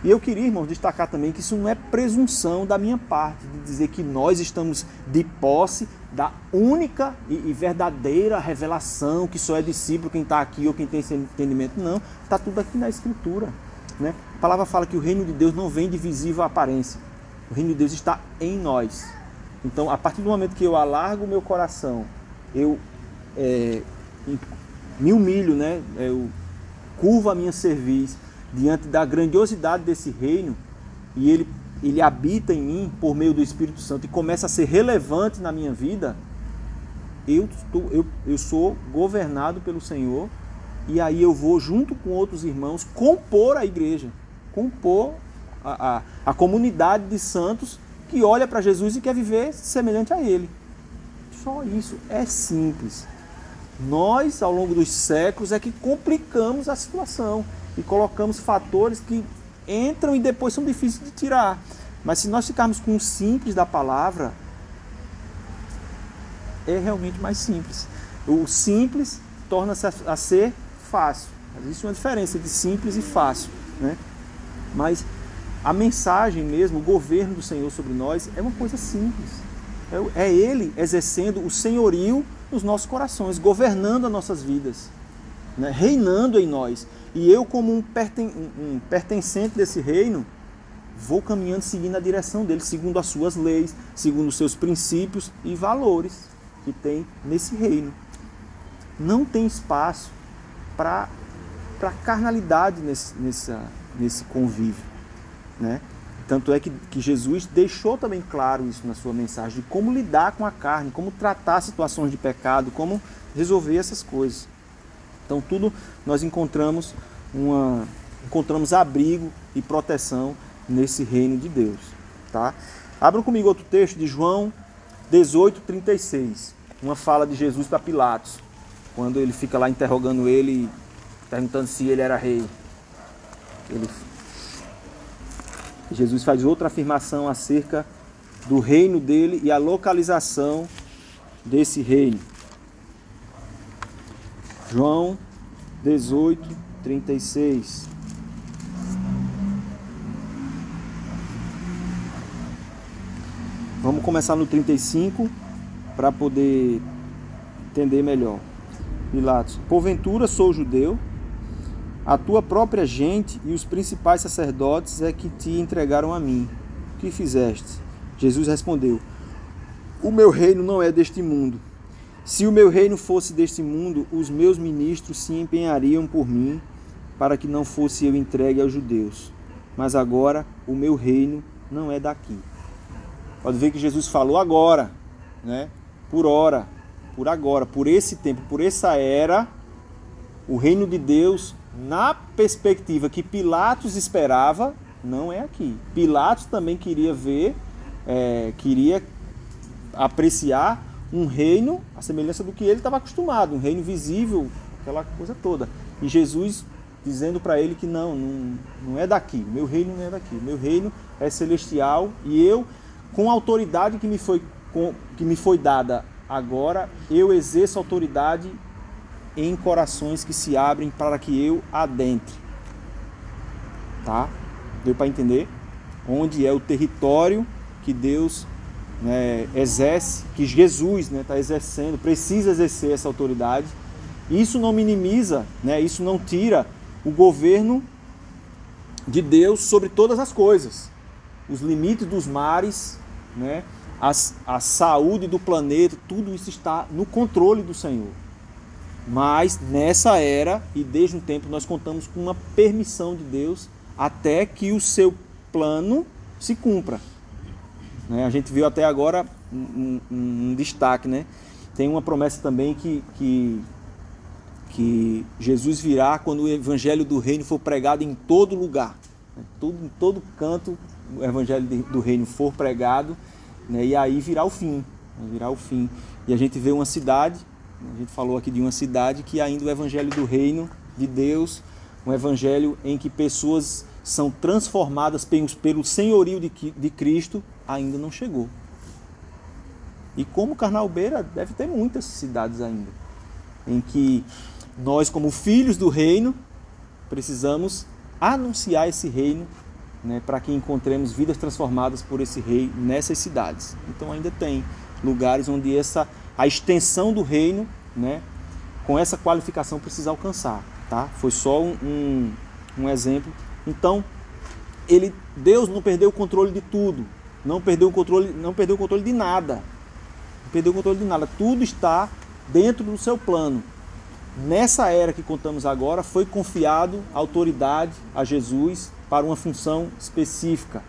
E eu queria, irmãos, destacar também que isso não é presunção da minha parte, de dizer que nós estamos de posse da única e, verdadeira revelação, que só é discípulo quem está aqui ou quem tem esse entendimento. Não, está tudo aqui na Escritura. Né? A palavra fala que o reino de Deus não vem de visível aparência. O reino de Deus está em nós. Então, a partir do momento que eu alargo o meu coração, eu é, me humilho, né? eu curvo a minha cerviz diante da grandiosidade desse reino e ele, ele habita em mim por meio do Espírito Santo e começa a ser relevante na minha vida, eu, eu, eu sou governado pelo Senhor e aí eu vou, junto com outros irmãos, compor a igreja, compor a, a, a comunidade de santos que olha para Jesus e quer viver semelhante a Ele. Só isso. É simples. Nós, ao longo dos séculos, é que complicamos a situação e colocamos fatores que entram e depois são difíceis de tirar. Mas se nós ficarmos com o simples da palavra, é realmente mais simples. O simples torna-se a, ser fácil. Existe uma diferença de simples e fácil. Né? Mas a mensagem mesmo, o governo do Senhor sobre nós é uma coisa simples. É, é Ele exercendo o senhorio nos nossos corações, governando as nossas vidas, né? reinando em nós. E eu, como um, perten um pertencente desse reino, vou caminhando seguindo a direção dele, segundo as suas leis, segundo os seus princípios e valores que tem nesse reino. Não tem espaço para carnalidade nesse, nessa, nesse convívio. Né? Tanto é que, que Jesus deixou também claro isso na sua mensagem, de como lidar com a carne, como tratar situações de pecado, como resolver essas coisas. Então tudo nós encontramos uma encontramos abrigo e proteção nesse reino de Deus, tá? Abram comigo outro texto de João 18:36, uma fala de Jesus para Pilatos, quando ele fica lá interrogando ele, perguntando se ele era rei. Ele Jesus faz outra afirmação acerca do reino dele e a localização desse reino. João 18, 36. Vamos começar no 35 para poder entender melhor. Pilatos, porventura sou judeu a tua própria gente e os principais sacerdotes é que te entregaram a mim. O que fizeste? Jesus respondeu: O meu reino não é deste mundo. Se o meu reino fosse deste mundo, os meus ministros se empenhariam por mim para que não fosse eu entregue aos judeus. Mas agora o meu reino não é daqui. Pode ver que Jesus falou agora, né? Por hora, por agora, por esse tempo, por essa era, o reino de Deus na perspectiva que Pilatos esperava, não é aqui. Pilatos também queria ver, é, queria apreciar um reino, a semelhança do que ele estava acostumado, um reino visível, aquela coisa toda. E Jesus dizendo para ele que não, não, não é daqui, meu reino não é daqui, meu reino é celestial e eu, com a autoridade que me foi, com, que me foi dada agora, eu exerço autoridade em corações que se abrem para que eu adentre. Tá? Deu para entender? Onde é o território que Deus né, exerce, que Jesus está né, tá exercendo, precisa exercer essa autoridade. Isso não minimiza, né, isso não tira o governo de Deus sobre todas as coisas. Os limites dos mares, né, a saúde do planeta, tudo isso está no controle do Senhor. Mas nessa era, e desde um tempo, nós contamos com uma permissão de Deus até que o seu plano se cumpra. Né? A gente viu até agora um, um, um, destaque, né? Tem uma promessa também que, que, que Jesus virá quando o evangelho do reino for pregado em todo lugar. Né? Tudo, em todo canto o evangelho do reino for pregado, né? e aí virá o fim. Né? Virá o fim. E a gente vê uma cidade, a gente falou aqui de uma cidade que ainda o evangelho do reino de Deus, um evangelho em que pessoas são transformadas pelo senhorio de Cristo, ainda não chegou. E como Carnalbeira, deve ter muitas cidades ainda, em que nós, como filhos do reino, precisamos anunciar esse reino né, para que encontremos vidas transformadas por esse rei nessas cidades. Então ainda tem lugares onde essa a extensão do reino, né, com essa qualificação precisa alcançar, tá? Foi só um, um, um exemplo então, ele, Deus não perdeu o controle de tudo, não perdeu o controle, não perdeu o controle de nada. Não perdeu o controle de nada. Tudo está dentro do seu plano. Nessa era que contamos agora, foi confiado autoridade a Jesus para uma função específica: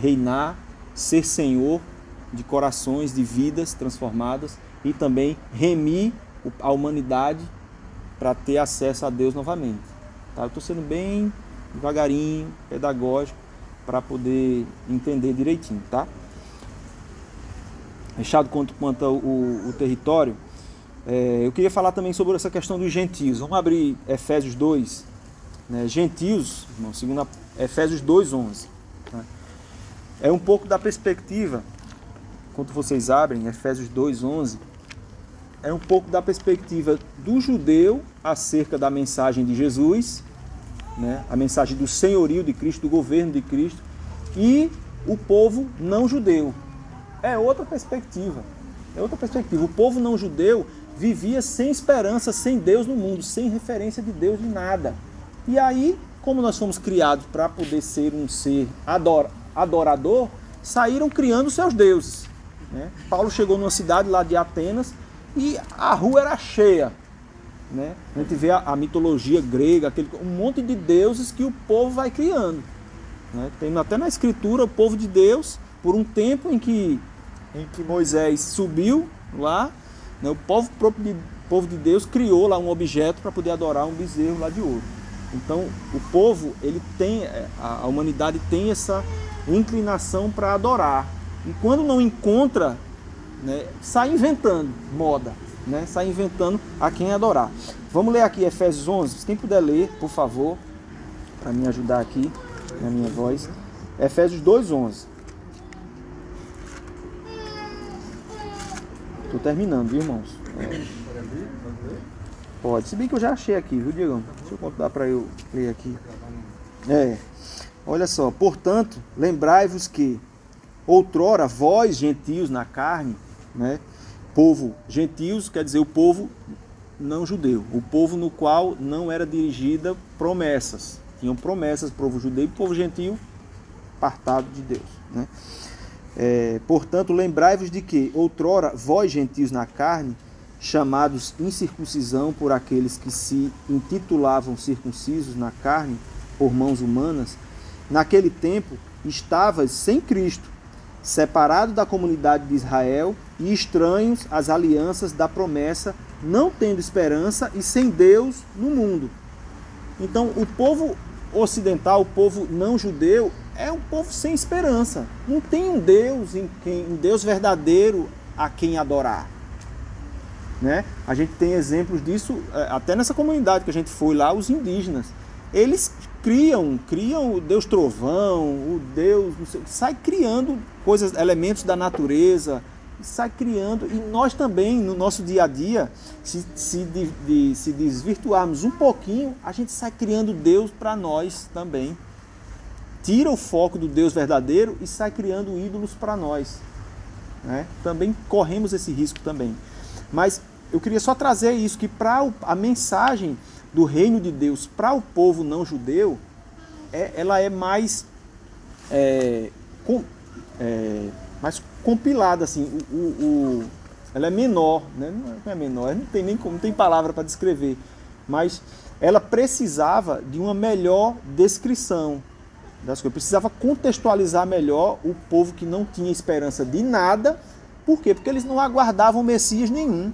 reinar, ser senhor de corações, de vidas transformadas e também remir a humanidade para ter acesso a Deus novamente. Tá? Eu estou sendo bem devagarinho, pedagógico, para poder entender direitinho, tá? Fechado quanto, quanto ao o, o território, é, eu queria falar também sobre essa questão dos gentios. Vamos abrir Efésios 2. Né? Gentios, irmão, segundo Efésios 2, 11. Né? É um pouco da perspectiva, quando vocês abrem Efésios 2, 11, é um pouco da perspectiva do judeu acerca da mensagem de Jesus né, a mensagem do senhorio de Cristo, do governo de Cristo, e o povo não judeu. É outra perspectiva. É outra perspectiva. O povo não judeu vivia sem esperança, sem Deus no mundo, sem referência de Deus de nada. E aí, como nós fomos criados para poder ser um ser ador, adorador, saíram criando seus deuses. Né? Paulo chegou numa cidade lá de Atenas e a rua era cheia né? A gente vê a, a mitologia grega, aquele, um monte de deuses que o povo vai criando. Né? Tem até na escritura o povo de Deus, por um tempo em que, em que Moisés subiu lá, né? o povo, próprio de, povo de Deus criou lá um objeto para poder adorar um bezerro lá de ouro. Então o povo, ele tem, é, a, a humanidade tem essa inclinação para adorar. E quando não encontra, né, sai inventando moda né? Sai inventando a quem adorar. Vamos ler aqui Efésios 11. Quem puder ler, por favor, para me ajudar aqui na minha voz. Efésios 2:11. Estou terminando, viu, irmãos? É. Pode. Se bem que eu já achei aqui, viu, Diego? Deixa eu contar para eu ler aqui. É. Olha só. Portanto, lembrai-vos que outrora vós, gentios na carne, né? povo gentios, quer dizer o povo não judeu, o povo no qual não era dirigida promessas. Tinham promessas, povo judeu e povo gentio, apartado de Deus. Né? É, portanto, lembrai-vos de que, outrora, vós gentios na carne, chamados incircuncisão por aqueles que se intitulavam circuncisos na carne por mãos humanas, naquele tempo estavas sem Cristo, separado da comunidade de Israel e estranhos às alianças da promessa, não tendo esperança e sem Deus no mundo. Então, o povo ocidental, o povo não judeu, é um povo sem esperança. Não tem um Deus, em quem, um Deus verdadeiro a quem adorar. Né? A gente tem exemplos disso é, até nessa comunidade que a gente foi lá, os indígenas. Eles criam, criam o Deus trovão, o Deus, sei, sai criando coisas, elementos da natureza, sai criando, e nós também, no nosso dia a dia, se, se, de, de, se desvirtuarmos um pouquinho, a gente sai criando Deus para nós também. Tira o foco do Deus verdadeiro e sai criando ídolos para nós. Né? Também corremos esse risco também. Mas eu queria só trazer isso, que para a mensagem do reino de Deus para o povo não judeu, é, ela é mais, é, com, é, mais compilada, assim, o, o, o, ela é menor, né? não é menor, não tem nem não tem palavra para descrever, mas ela precisava de uma melhor descrição das coisas, precisava contextualizar melhor o povo que não tinha esperança de nada, por quê? Porque eles não aguardavam Messias nenhum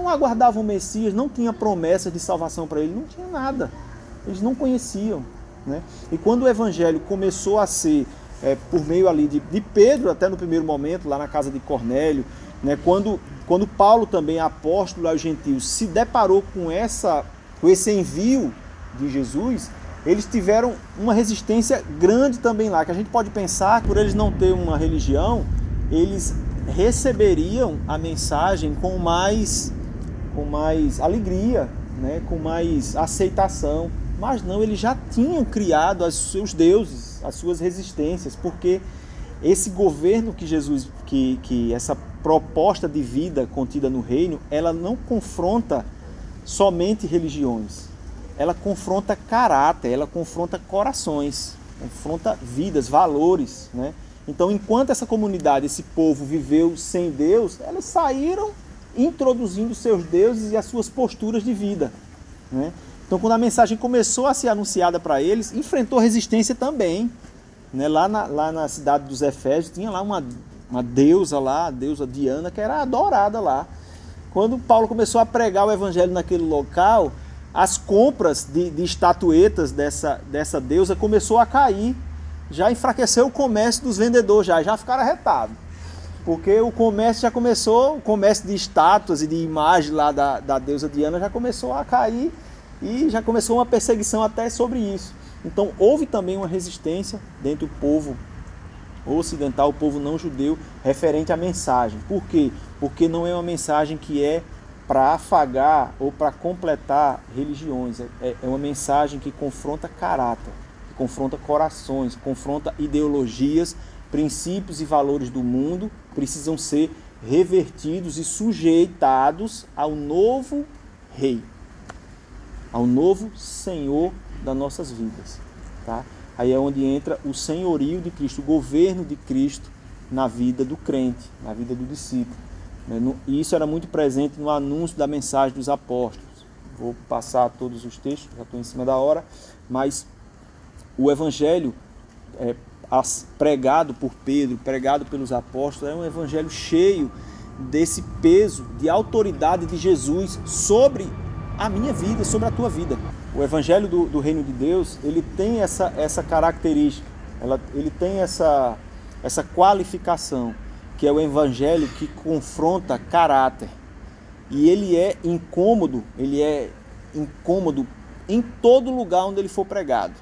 não aguardavam Messias, não tinha promessa de salvação para ele, não tinha nada. Eles não conheciam. Né? E quando o evangelho começou a ser, é, por meio ali de, de, Pedro, até no primeiro momento, lá na casa de Cornélio, né? quando, quando Paulo também, apóstolo aos gentios, se deparou com, essa, com esse envio de Jesus, eles tiveram uma resistência grande também lá, que a gente pode pensar, por eles não ter uma religião, eles receberiam a mensagem com mais com mais alegria, né, com mais aceitação. Mas não, eles já tinham criado os seus deuses, as suas resistências, porque esse governo que Jesus, que, que essa proposta de vida contida no reino, ela não confronta somente religiões, ela confronta caráter, ela confronta corações, confronta vidas, valores, né? Então, enquanto essa comunidade, esse povo viveu sem Deus, elas saíram introduzindo seus deuses e as suas posturas de vida. Né? Então, quando a mensagem começou a ser anunciada para eles, enfrentou resistência também. Né? Lá, na, lá na cidade dos Efésios tinha lá uma, uma deusa lá, a deusa Diana, que era adorada lá. Quando Paulo começou a pregar o evangelho naquele local, as compras de, de estatuetas dessa, dessa deusa começou a cair. Já enfraqueceu o comércio dos vendedores, já, já ficaram arretados. Porque o comércio já começou, o comércio de estátuas e de imagem lá da, da deusa Diana já começou a cair e já começou uma perseguição até sobre isso. Então houve também uma resistência dentro do povo ocidental, o povo não judeu, referente à mensagem. Por quê? Porque não é uma mensagem que é para afagar ou para completar religiões. É, é uma mensagem que confronta caráter, que confronta corações, confronta ideologias princípios e valores do mundo precisam ser revertidos e sujeitados ao novo rei, ao novo Senhor das nossas vidas, tá? Aí é onde entra o senhorio de Cristo, o governo de Cristo na vida do crente, na vida do discípulo. Né? E isso era muito presente no anúncio da mensagem dos apóstolos. Vou passar todos os textos, já estou em cima da hora, mas o evangelho é, pregado por Pedro, pregado pelos apóstolos, é um evangelho cheio desse peso de autoridade de Jesus sobre a minha vida, sobre a tua vida. O evangelho do, do reino de Deus, ele tem essa, essa característica, ela, ele tem essa, essa qualificação, que é o evangelho que confronta caráter. E ele é incômodo, ele é incômodo em todo lugar onde ele for pregado,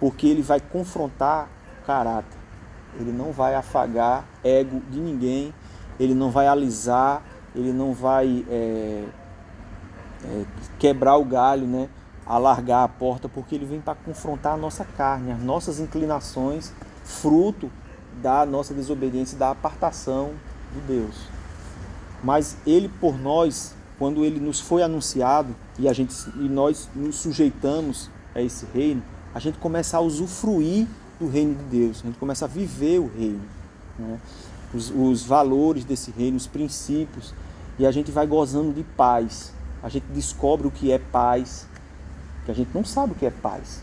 porque ele vai confrontar caráter. Ele não vai afagar ego de ninguém, ele não vai alisar, ele não vai é, é, quebrar o galho, né? alargar a porta, porque ele vem para confrontar a nossa carne, as nossas inclinações, fruto da nossa desobediência, da apartação de Deus. Mas ele por nós, quando ele nos foi anunciado e a gente e nós nos sujeitamos a esse reino, a gente começa a usufruir do reino de Deus, a gente começa a viver o reino, né? os, os valores desse reino, os princípios, e a gente vai gozando de paz. A gente descobre o que é paz, que a gente não sabe o que é paz.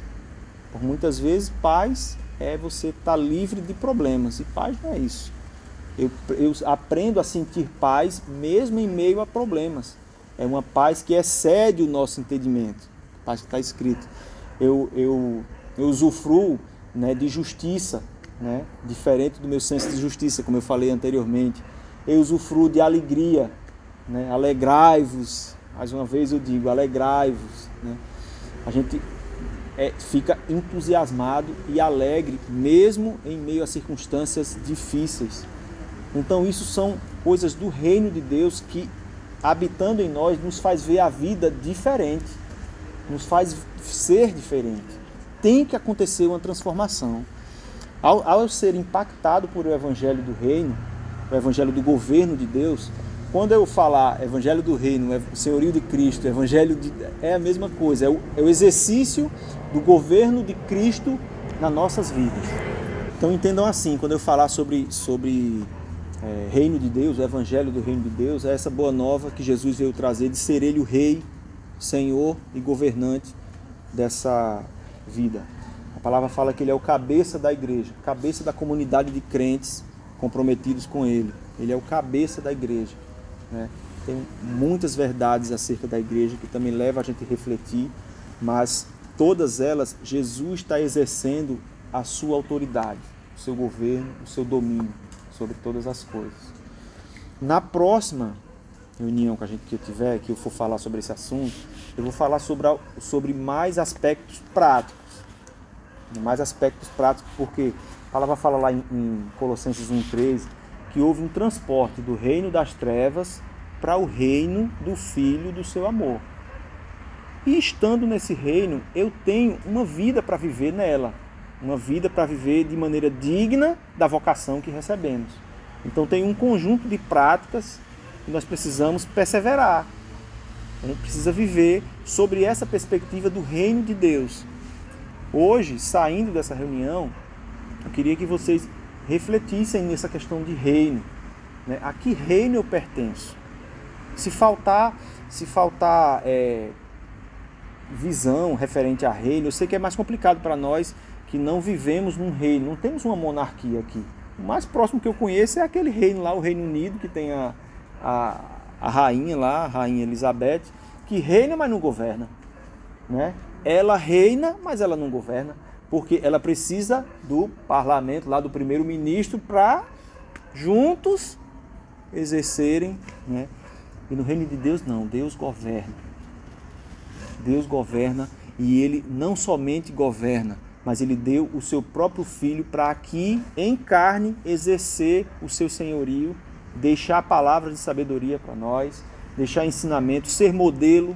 Por muitas vezes, paz é você estar tá livre de problemas, e paz não é isso. Eu, eu aprendo a sentir paz mesmo em meio a problemas. É uma paz que excede o nosso entendimento. Paz que está escrito. Eu, eu, eu usufruo né, de justiça, né, diferente do meu senso de justiça, como eu falei anteriormente. Eu usufruo de alegria, né, alegrai-vos, mais uma vez eu digo, alegrai-vos. Né. A gente é, fica entusiasmado e alegre, mesmo em meio a circunstâncias difíceis. Então, isso são coisas do reino de Deus que, habitando em nós, nos faz ver a vida diferente, nos faz ser diferente. Tem que acontecer uma transformação. Ao, ao ser impactado por o evangelho do reino, o evangelho do governo de Deus, quando eu falar evangelho do reino, senhorio de Cristo, evangelho de, é a mesma coisa, é o, é o exercício do governo de Cristo nas nossas vidas. Então entendam assim, quando eu falar sobre, sobre é, reino de Deus, o evangelho do reino de Deus, é essa boa nova que Jesus veio trazer de ser ele o rei, senhor e governante dessa vida. A palavra fala que ele é o cabeça da igreja, cabeça da comunidade de crentes comprometidos com ele. Ele é o cabeça da igreja. Né? Tem muitas verdades acerca da igreja que também leva a gente a refletir, mas todas elas Jesus está exercendo a sua autoridade, o seu governo, o seu domínio sobre todas as coisas. Na próxima reunião que a gente que tiver, que eu for falar sobre esse assunto, eu vou falar sobre, sobre mais aspectos práticos. Mais aspectos práticos, porque a palavra fala lá em, em Colossenses 1,13 que houve um transporte do reino das trevas para o reino do Filho do seu amor. E estando nesse reino, eu tenho uma vida para viver nela, uma vida para viver de maneira digna da vocação que recebemos. Então tem um conjunto de práticas que nós precisamos perseverar. A gente precisa viver sobre essa perspectiva do reino de Deus. Hoje, saindo dessa reunião, eu queria que vocês refletissem nessa questão de reino. Né? A que reino eu pertenço? Se faltar, se faltar é, visão referente a reino, eu sei que é mais complicado para nós que não vivemos num reino, não temos uma monarquia aqui. O mais próximo que eu conheço é aquele reino lá, o Reino Unido, que tem a, a, a rainha lá, a rainha Elizabeth, que reina, mas não governa. Né? Ela reina, mas ela não governa porque ela precisa do parlamento, lá do primeiro-ministro, para juntos exercerem. Né? E no reino de Deus, não, Deus governa. Deus governa e ele não somente governa, mas ele deu o seu próprio filho para aqui, em carne, exercer o seu senhorio, deixar palavras de sabedoria para nós, deixar ensinamento, ser modelo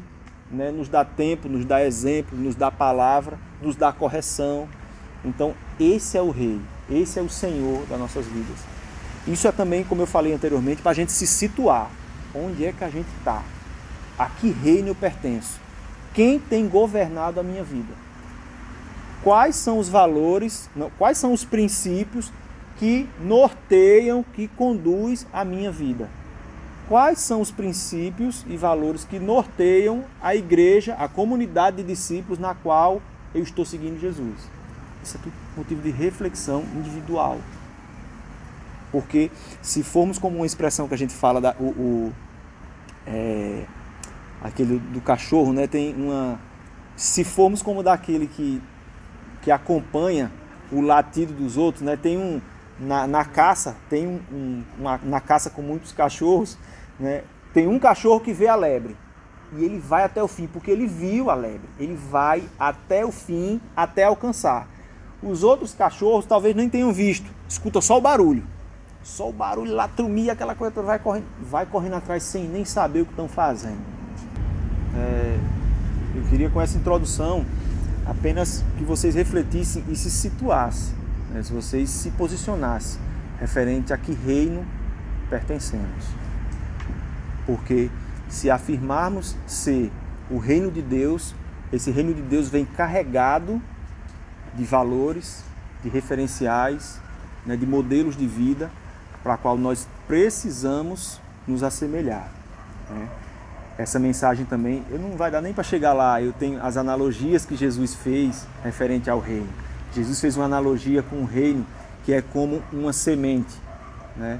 né, nos dá tempo, nos dá exemplo, nos dá palavra, nos dá correção. Então, esse é o Rei, esse é o Senhor das nossas vidas. Isso é também, como eu falei anteriormente, para a gente se situar. Onde é que a gente está? A que reino eu pertenço? Quem tem governado a minha vida? Quais são os valores, não, quais são os princípios que norteiam, que conduz a minha vida? quais são os princípios e valores que norteiam a igreja, a comunidade de discípulos na qual eu estou seguindo Jesus. Isso é tudo motivo de reflexão individual. Porque se formos como uma expressão que a gente fala, da, o, o é, aquele do cachorro, né, tem uma. Se formos como daquele que, que acompanha o latido dos outros, né, tem um. Na, na caça, tem um, um uma, na caça com muitos cachorros, né? Tem um cachorro que vê a lebre e ele vai até o fim, porque ele viu a lebre. Ele vai até o fim, até alcançar. Os outros cachorros talvez nem tenham visto, escuta só o barulho. Só o barulho lá, trumia, aquela coisa vai correndo, vai correndo atrás sem nem saber o que estão fazendo. É, eu queria com essa introdução apenas que vocês refletissem e se situassem, né, se vocês se posicionassem referente a que reino pertencemos. Porque se afirmarmos ser o reino de Deus, esse reino de Deus vem carregado de valores, de referenciais, né, de modelos de vida para qual nós precisamos nos assemelhar. Né? Essa mensagem também, eu não vai dar nem para chegar lá, eu tenho as analogias que Jesus fez referente ao reino. Jesus fez uma analogia com o reino que é como uma semente, né?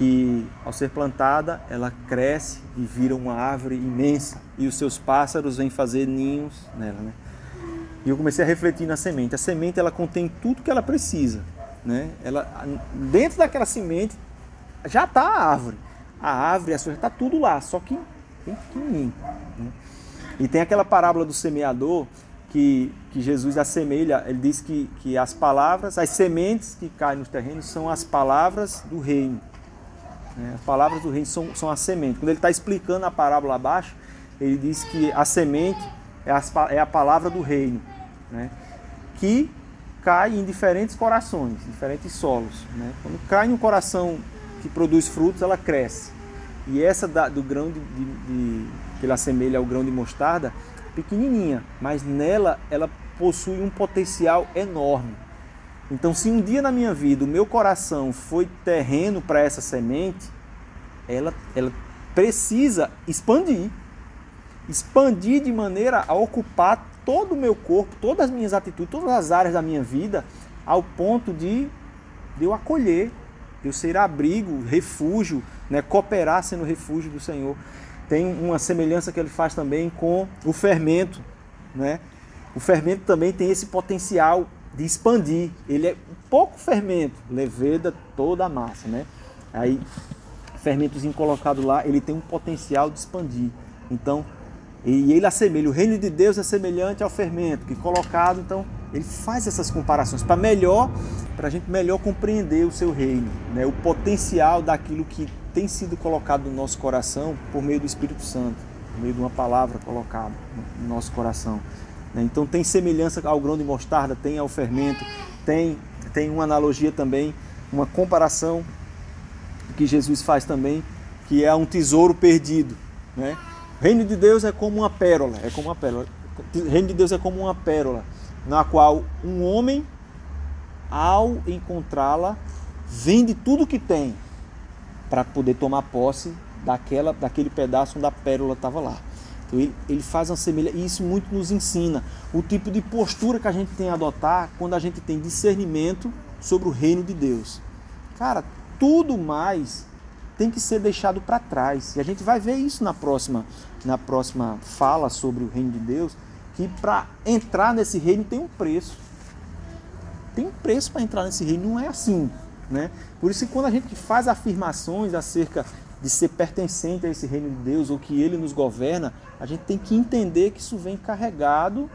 Que ao ser plantada ela cresce e vira uma árvore imensa e os seus pássaros vêm fazer ninhos nela. Né? E eu comecei a refletir na semente. A semente ela contém tudo que ela precisa, né? Ela dentro daquela semente já está a árvore. A árvore, a sua está tudo lá, só que bem pequenininho. Né? E tem aquela parábola do semeador que, que Jesus assemelha, ele diz que, que as palavras, as sementes que caem nos terrenos são as palavras do reino. Né? As palavras do reino são, são as sementes. Quando ele está explicando a parábola abaixo, ele diz que a semente é, é a palavra do reino, né? que cai em diferentes corações, diferentes solos. Né? Quando cai no coração que produz frutos, ela cresce. E essa da, do grão de, de, de, que ele assemelha ao grão de mostarda, pequenininha, mas nela ela possui um potencial enorme. Então, se um dia na minha vida o meu coração foi terreno para essa semente, ela, ela precisa expandir. Expandir de maneira a ocupar todo o meu corpo, todas as minhas atitudes, todas as áreas da minha vida, ao ponto de, de eu acolher, de eu ser abrigo, refúgio, né, cooperar sendo refúgio do Senhor. Tem uma semelhança que ele faz também com o fermento. Né? O fermento também tem esse potencial de expandir. Ele é pouco fermento, leveda toda a massa, né? Aí, fermentozinho colocado lá, ele tem um potencial de expandir. Então, e ele assemelha, o reino de Deus é semelhante ao fermento que colocado, então ele faz essas comparações para melhor, para a gente melhor compreender o seu reino, né? o potencial daquilo que tem sido colocado no nosso coração por meio do Espírito Santo, por meio de uma palavra colocada no nosso coração. Né? Então tem semelhança ao grão de mostarda, tem ao fermento, tem, tem uma analogia também, uma comparação que Jesus faz também, que é um tesouro perdido. Né? O reino de Deus é como uma pérola, é como uma pérola. O reino de Deus é como uma pérola, na qual um homem, ao encontrá-la, vende tudo que tem para poder tomar posse daquela, daquele pedaço onde a pérola estava lá. Então ele, ele faz uma semelhança, e isso muito nos ensina o tipo de postura que a gente tem a adotar quando a gente tem discernimento sobre o reino de Deus. Cara, tudo mais tem que ser deixado para trás. E a gente vai ver isso na próxima, na próxima fala sobre o reino de Deus, que para entrar nesse reino tem um preço. Tem um preço para entrar nesse reino, não é assim. Né? Por isso que quando a gente faz afirmações acerca de ser pertencente a esse reino de Deus ou que ele nos governa, a gente tem que entender que isso vem carregado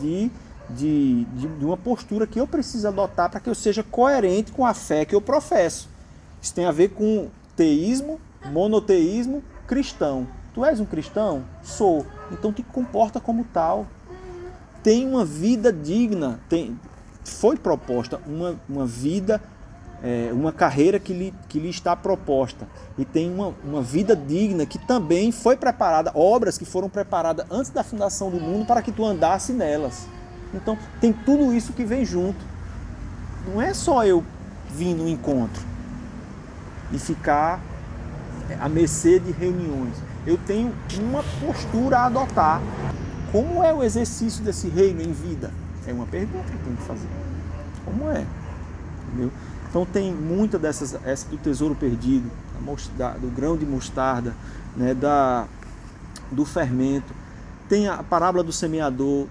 de, de, de, de uma postura que eu preciso adotar para que eu seja coerente com a fé que eu professo. Isso tem a ver com teísmo, monoteísmo, cristão. Tu és um cristão? Sou. Então te comporta como tal. Tem uma vida digna, tem, foi proposta uma, uma vida é, uma carreira que lhe, que lhe está proposta e tem uma, uma vida digna que também foi preparada, obras que foram preparadas antes da fundação do mundo para que tu andasse nelas. Então tem tudo isso que vem junto. Não é só eu vir no encontro e ficar à mercê de reuniões. Eu tenho uma postura a adotar. Como é o exercício desse reino em vida? É uma pergunta que eu tenho que fazer. Como é? Entendeu? Então tem muita dessas, essa do tesouro perdido, da, do grão de mostarda, né, da, do fermento. Tem a parábola do semeador,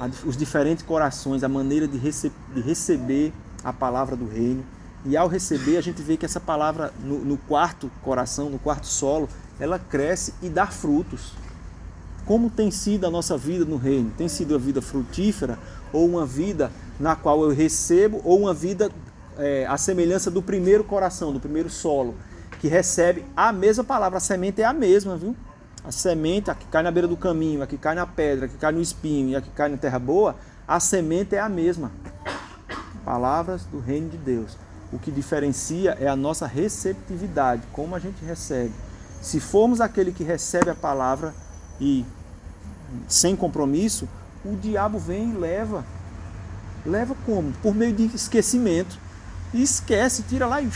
a, os diferentes corações, a maneira de, rece, de, receber a palavra do reino. E ao receber, a gente vê que essa palavra no, no quarto coração, no quarto solo, ela cresce e dá frutos. Como tem sido a nossa vida no reino? Tem sido a vida frutífera ou uma vida na qual eu recebo ou uma vida é, a semelhança do primeiro coração, do primeiro solo, que recebe a mesma palavra. A semente é a mesma, viu? A semente, a que cai na beira do caminho, a que cai na pedra, a que cai no espinho e a que cai na terra boa, a semente é a mesma. Palavras do reino de Deus. O que diferencia é a nossa receptividade, como a gente recebe. Se formos aquele que recebe a palavra e sem compromisso, o diabo vem e leva. Leva como? Por meio de esquecimento e esquece, tira lá e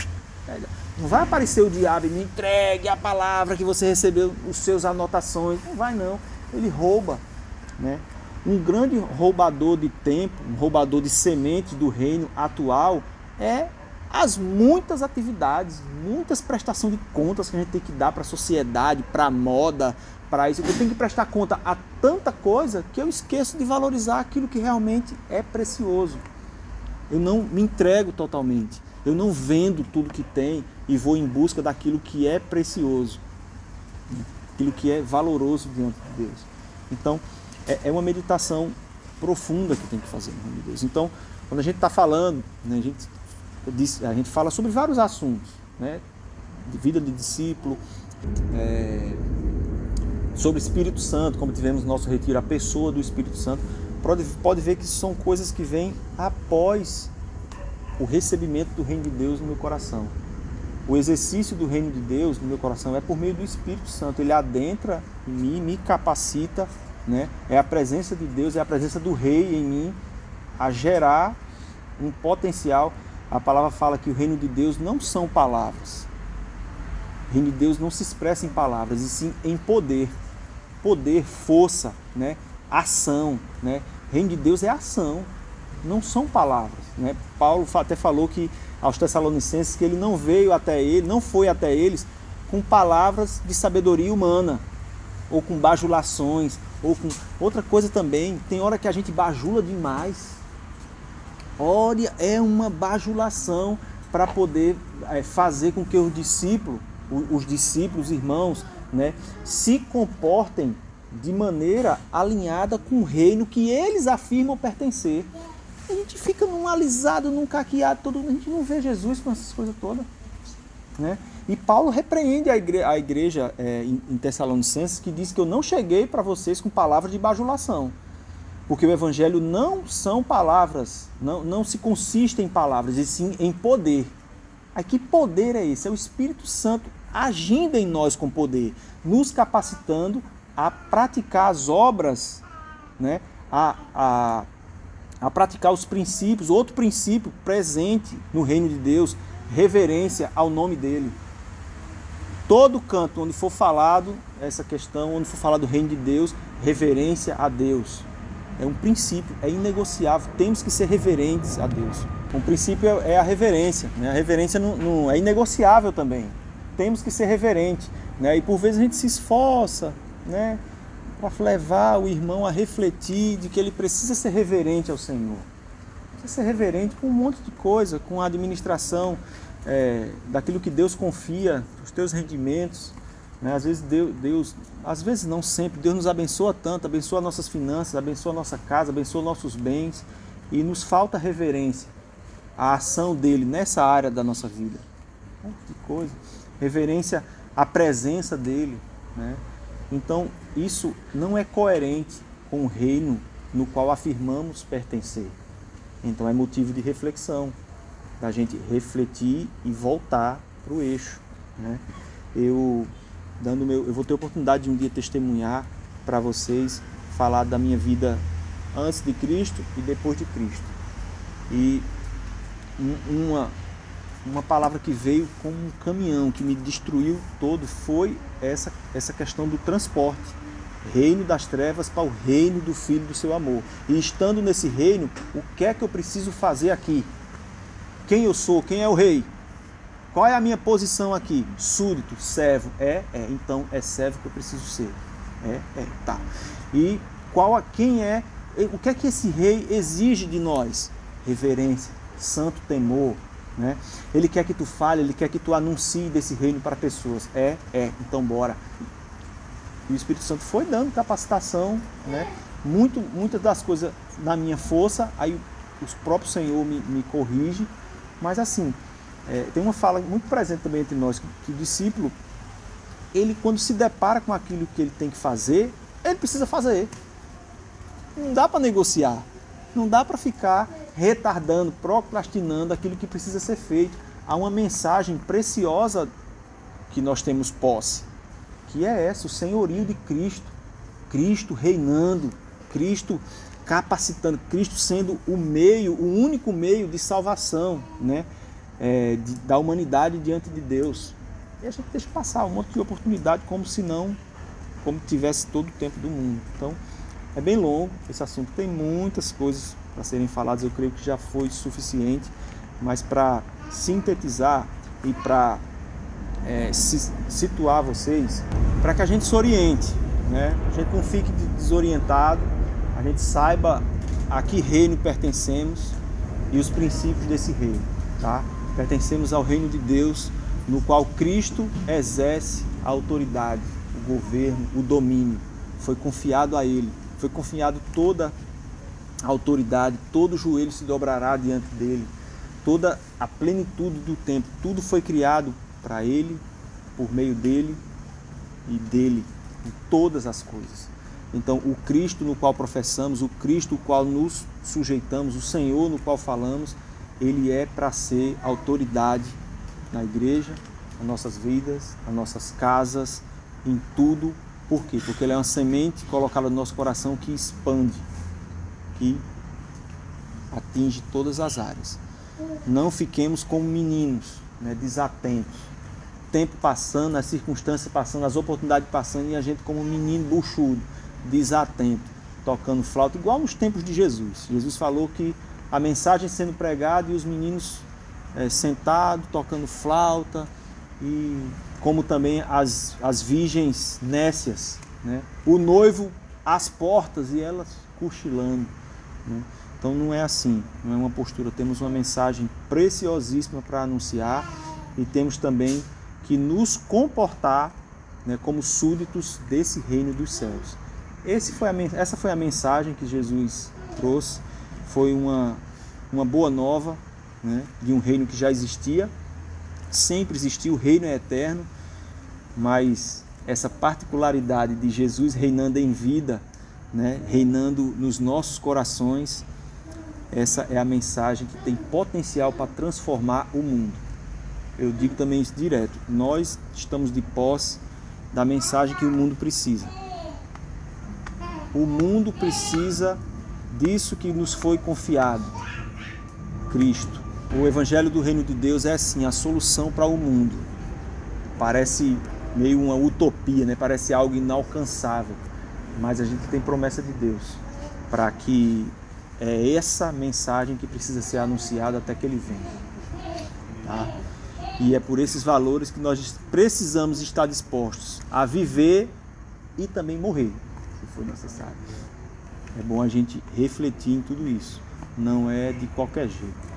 pega. Não vai aparecer o diabo e me entregue a palavra que você recebeu, os seus anotações. Não vai não. Ele rouba. Né? Um grande roubador de tempo, um roubador de sementes do reino atual é as muitas atividades, muitas prestações de contas que a gente tem que dar para a sociedade, para a moda, para isso. Eu tenho que prestar conta a tanta coisa que eu esqueço de valorizar aquilo que realmente é precioso. Eu não me entrego totalmente. Eu não vendo tudo que tem e vou em busca daquilo que é precioso, aquilo que é valoroso diante de Deus. Então, é, é uma meditação profunda que tem que fazer de Deus. Então, quando a gente está falando, né, a, gente, a gente fala sobre vários assuntos, né, de vida de discípulo, é, sobre Espírito Santo, como tivemos no nosso retiro, a pessoa do Espírito Santo, pode, pode ver que são coisas que vêm após o recebimento do reino de Deus no meu coração. O exercício do reino de Deus no meu coração é por meio do Espírito Santo. Ele adentra em mim, me capacita, né? É a presença de Deus, é a presença do Rei em mim a gerar um potencial. A palavra fala que o reino de Deus não são palavras. O reino de Deus não se expressa em palavras, e sim em poder. Poder, força, né? ação. Né? Reino de Deus é ação, não são palavras. Né? Paulo até falou que aos Tessalonicenses que ele não veio até ele, não foi até eles com palavras de sabedoria humana, ou com bajulações, ou com outra coisa também. Tem hora que a gente bajula demais. Olha, é uma bajulação para poder é, fazer com que os discípulos, os discípulos, irmãos, né, se comportem de maneira alinhada com o reino que eles afirmam pertencer. A gente fica num alisado, num caqueado, todo, a gente não vê Jesus com essas coisas todas. Né? E Paulo repreende a igreja, a igreja é, em, Tessalonicenses que diz que eu não cheguei para vocês com palavras de bajulação. Porque o evangelho não são palavras, não, não se consiste em palavras, e sim em poder. Aí que poder é esse? É o Espírito Santo agindo em nós com poder, nos capacitando a praticar as obras, né? a, a, a praticar os princípios, outro princípio presente no reino de Deus, reverência ao nome dele. Todo canto onde for falado essa questão, onde for falado do reino de Deus, reverência a Deus. É um princípio, é inegociável. Temos que ser reverentes a Deus. Um princípio é a reverência. Né? A reverência não, não, é inegociável também. Temos que ser reverentes. Né? E por vezes a gente se esforça né? para levar o irmão a refletir de que ele precisa ser reverente ao Senhor. Precisa ser reverente com um monte de coisa, com a administração é, daquilo que Deus confia, os teus rendimentos. Né? Às vezes Deus, Deus, às vezes não sempre, Deus nos abençoa tanto, abençoa nossas finanças, abençoa nossa casa, abençoa nossos bens e nos falta reverência à ação dele nessa área da nossa vida. Que coisa. Reverência à presença dele. Né? Então, isso não é coerente com o reino no qual afirmamos pertencer. Então, é motivo de reflexão, da gente refletir e voltar para o eixo. Né? Eu dando meu, eu vou ter a oportunidade de um dia testemunhar para vocês, falar da minha vida antes de Cristo e depois de Cristo. E uma uma palavra que veio como um caminhão que me destruiu todo foi essa essa questão do transporte. Reino das trevas para o reino do filho do seu amor. E estando nesse reino, o que é que eu preciso fazer aqui? Quem eu sou? Quem é o rei? Qual é a minha posição aqui? Súdito, servo. É, é. Então é servo que eu preciso ser. É, é. Tá. E qual a, quem é? O que é que esse rei exige de nós? Reverência, santo temor. Né? Ele quer que tu fale, ele quer que tu anuncie desse reino para pessoas. É, é. Então bora. E o Espírito Santo foi dando capacitação, né? Muito, muitas das coisas na minha força, aí o próprio Senhor me, me corrige, mas assim, é, tem uma fala muito presente também entre nós, que, que o discípulo, ele quando se depara com aquilo que ele tem que fazer, ele precisa fazer. Não dá para negociar. Não dá para ficar retardando, procrastinando aquilo que precisa ser feito. Há uma mensagem preciosa que nós temos posse, que é essa, o senhorio de Cristo. Cristo reinando, Cristo capacitando, Cristo sendo o meio, o único meio de salvação, né? é, de, da humanidade diante de Deus. E a gente deixa passar um monte de oportunidade como se não, como tivesse todo o tempo do mundo. Então, é bem longo esse assunto, tem muitas coisas para serem faladas, eu creio que já foi suficiente, mas para sintetizar e para é, situar vocês, para que a gente se oriente, né? a gente não fique desorientado, a gente saiba a que reino pertencemos e os princípios desse reino, tá? Pertencemos ao reino de Deus, no qual Cristo exerce a autoridade, o governo, o domínio. Foi confiado a ele, foi confiado toda a autoridade, todo joelho se dobrará diante dele, toda a plenitude do tempo, tudo foi criado para ele, por meio dele e dele em todas as coisas. Então, o Cristo no qual professamos, o Cristo no qual nos sujeitamos, o Senhor no qual falamos, ele é para ser autoridade na igreja, nas nossas vidas, nas nossas casas, em tudo. Por quê? Porque ele é uma semente colocada no nosso coração que expande, que atinge todas as áreas. Não fiquemos como meninos, né, desatentos. Tempo passando, as circunstâncias passando, as oportunidades passando e a gente como um menino buchudo, desatento, tocando flauta, igual nos tempos de Jesus. Jesus falou que a mensagem sendo pregada e os meninos é, sentados, tocando flauta, e como também as, as virgens nécias. Né? O noivo às portas e elas cochilando. Né? Então não é assim, não é uma postura. Temos uma mensagem preciosíssima para anunciar e temos também que nos comportar né, como súditos desse reino dos céus. Foi a, essa foi a mensagem que Jesus trouxe. Foi uma, uma boa nova né, de um reino que já existia. Sempre existiu, o reino é eterno, mas essa particularidade de Jesus reinando em vida, né, reinando nos nossos corações, essa é a mensagem que tem potencial para transformar o mundo. Eu digo também isso direto. Nós estamos de posse da mensagem que o mundo precisa. O mundo precisa disso que nos foi confiado. Cristo. O evangelho do reino de Deus é assim, a solução para o mundo. Parece meio uma utopia, né? Parece algo inalcançável, mas a gente tem promessa de Deus para que é essa mensagem que precisa ser anunciada até que ele venha. Tá? E é por esses valores que nós precisamos estar dispostos a viver e também morrer for necessário. É bom a gente refletir em tudo isso. Não é de qualquer jeito.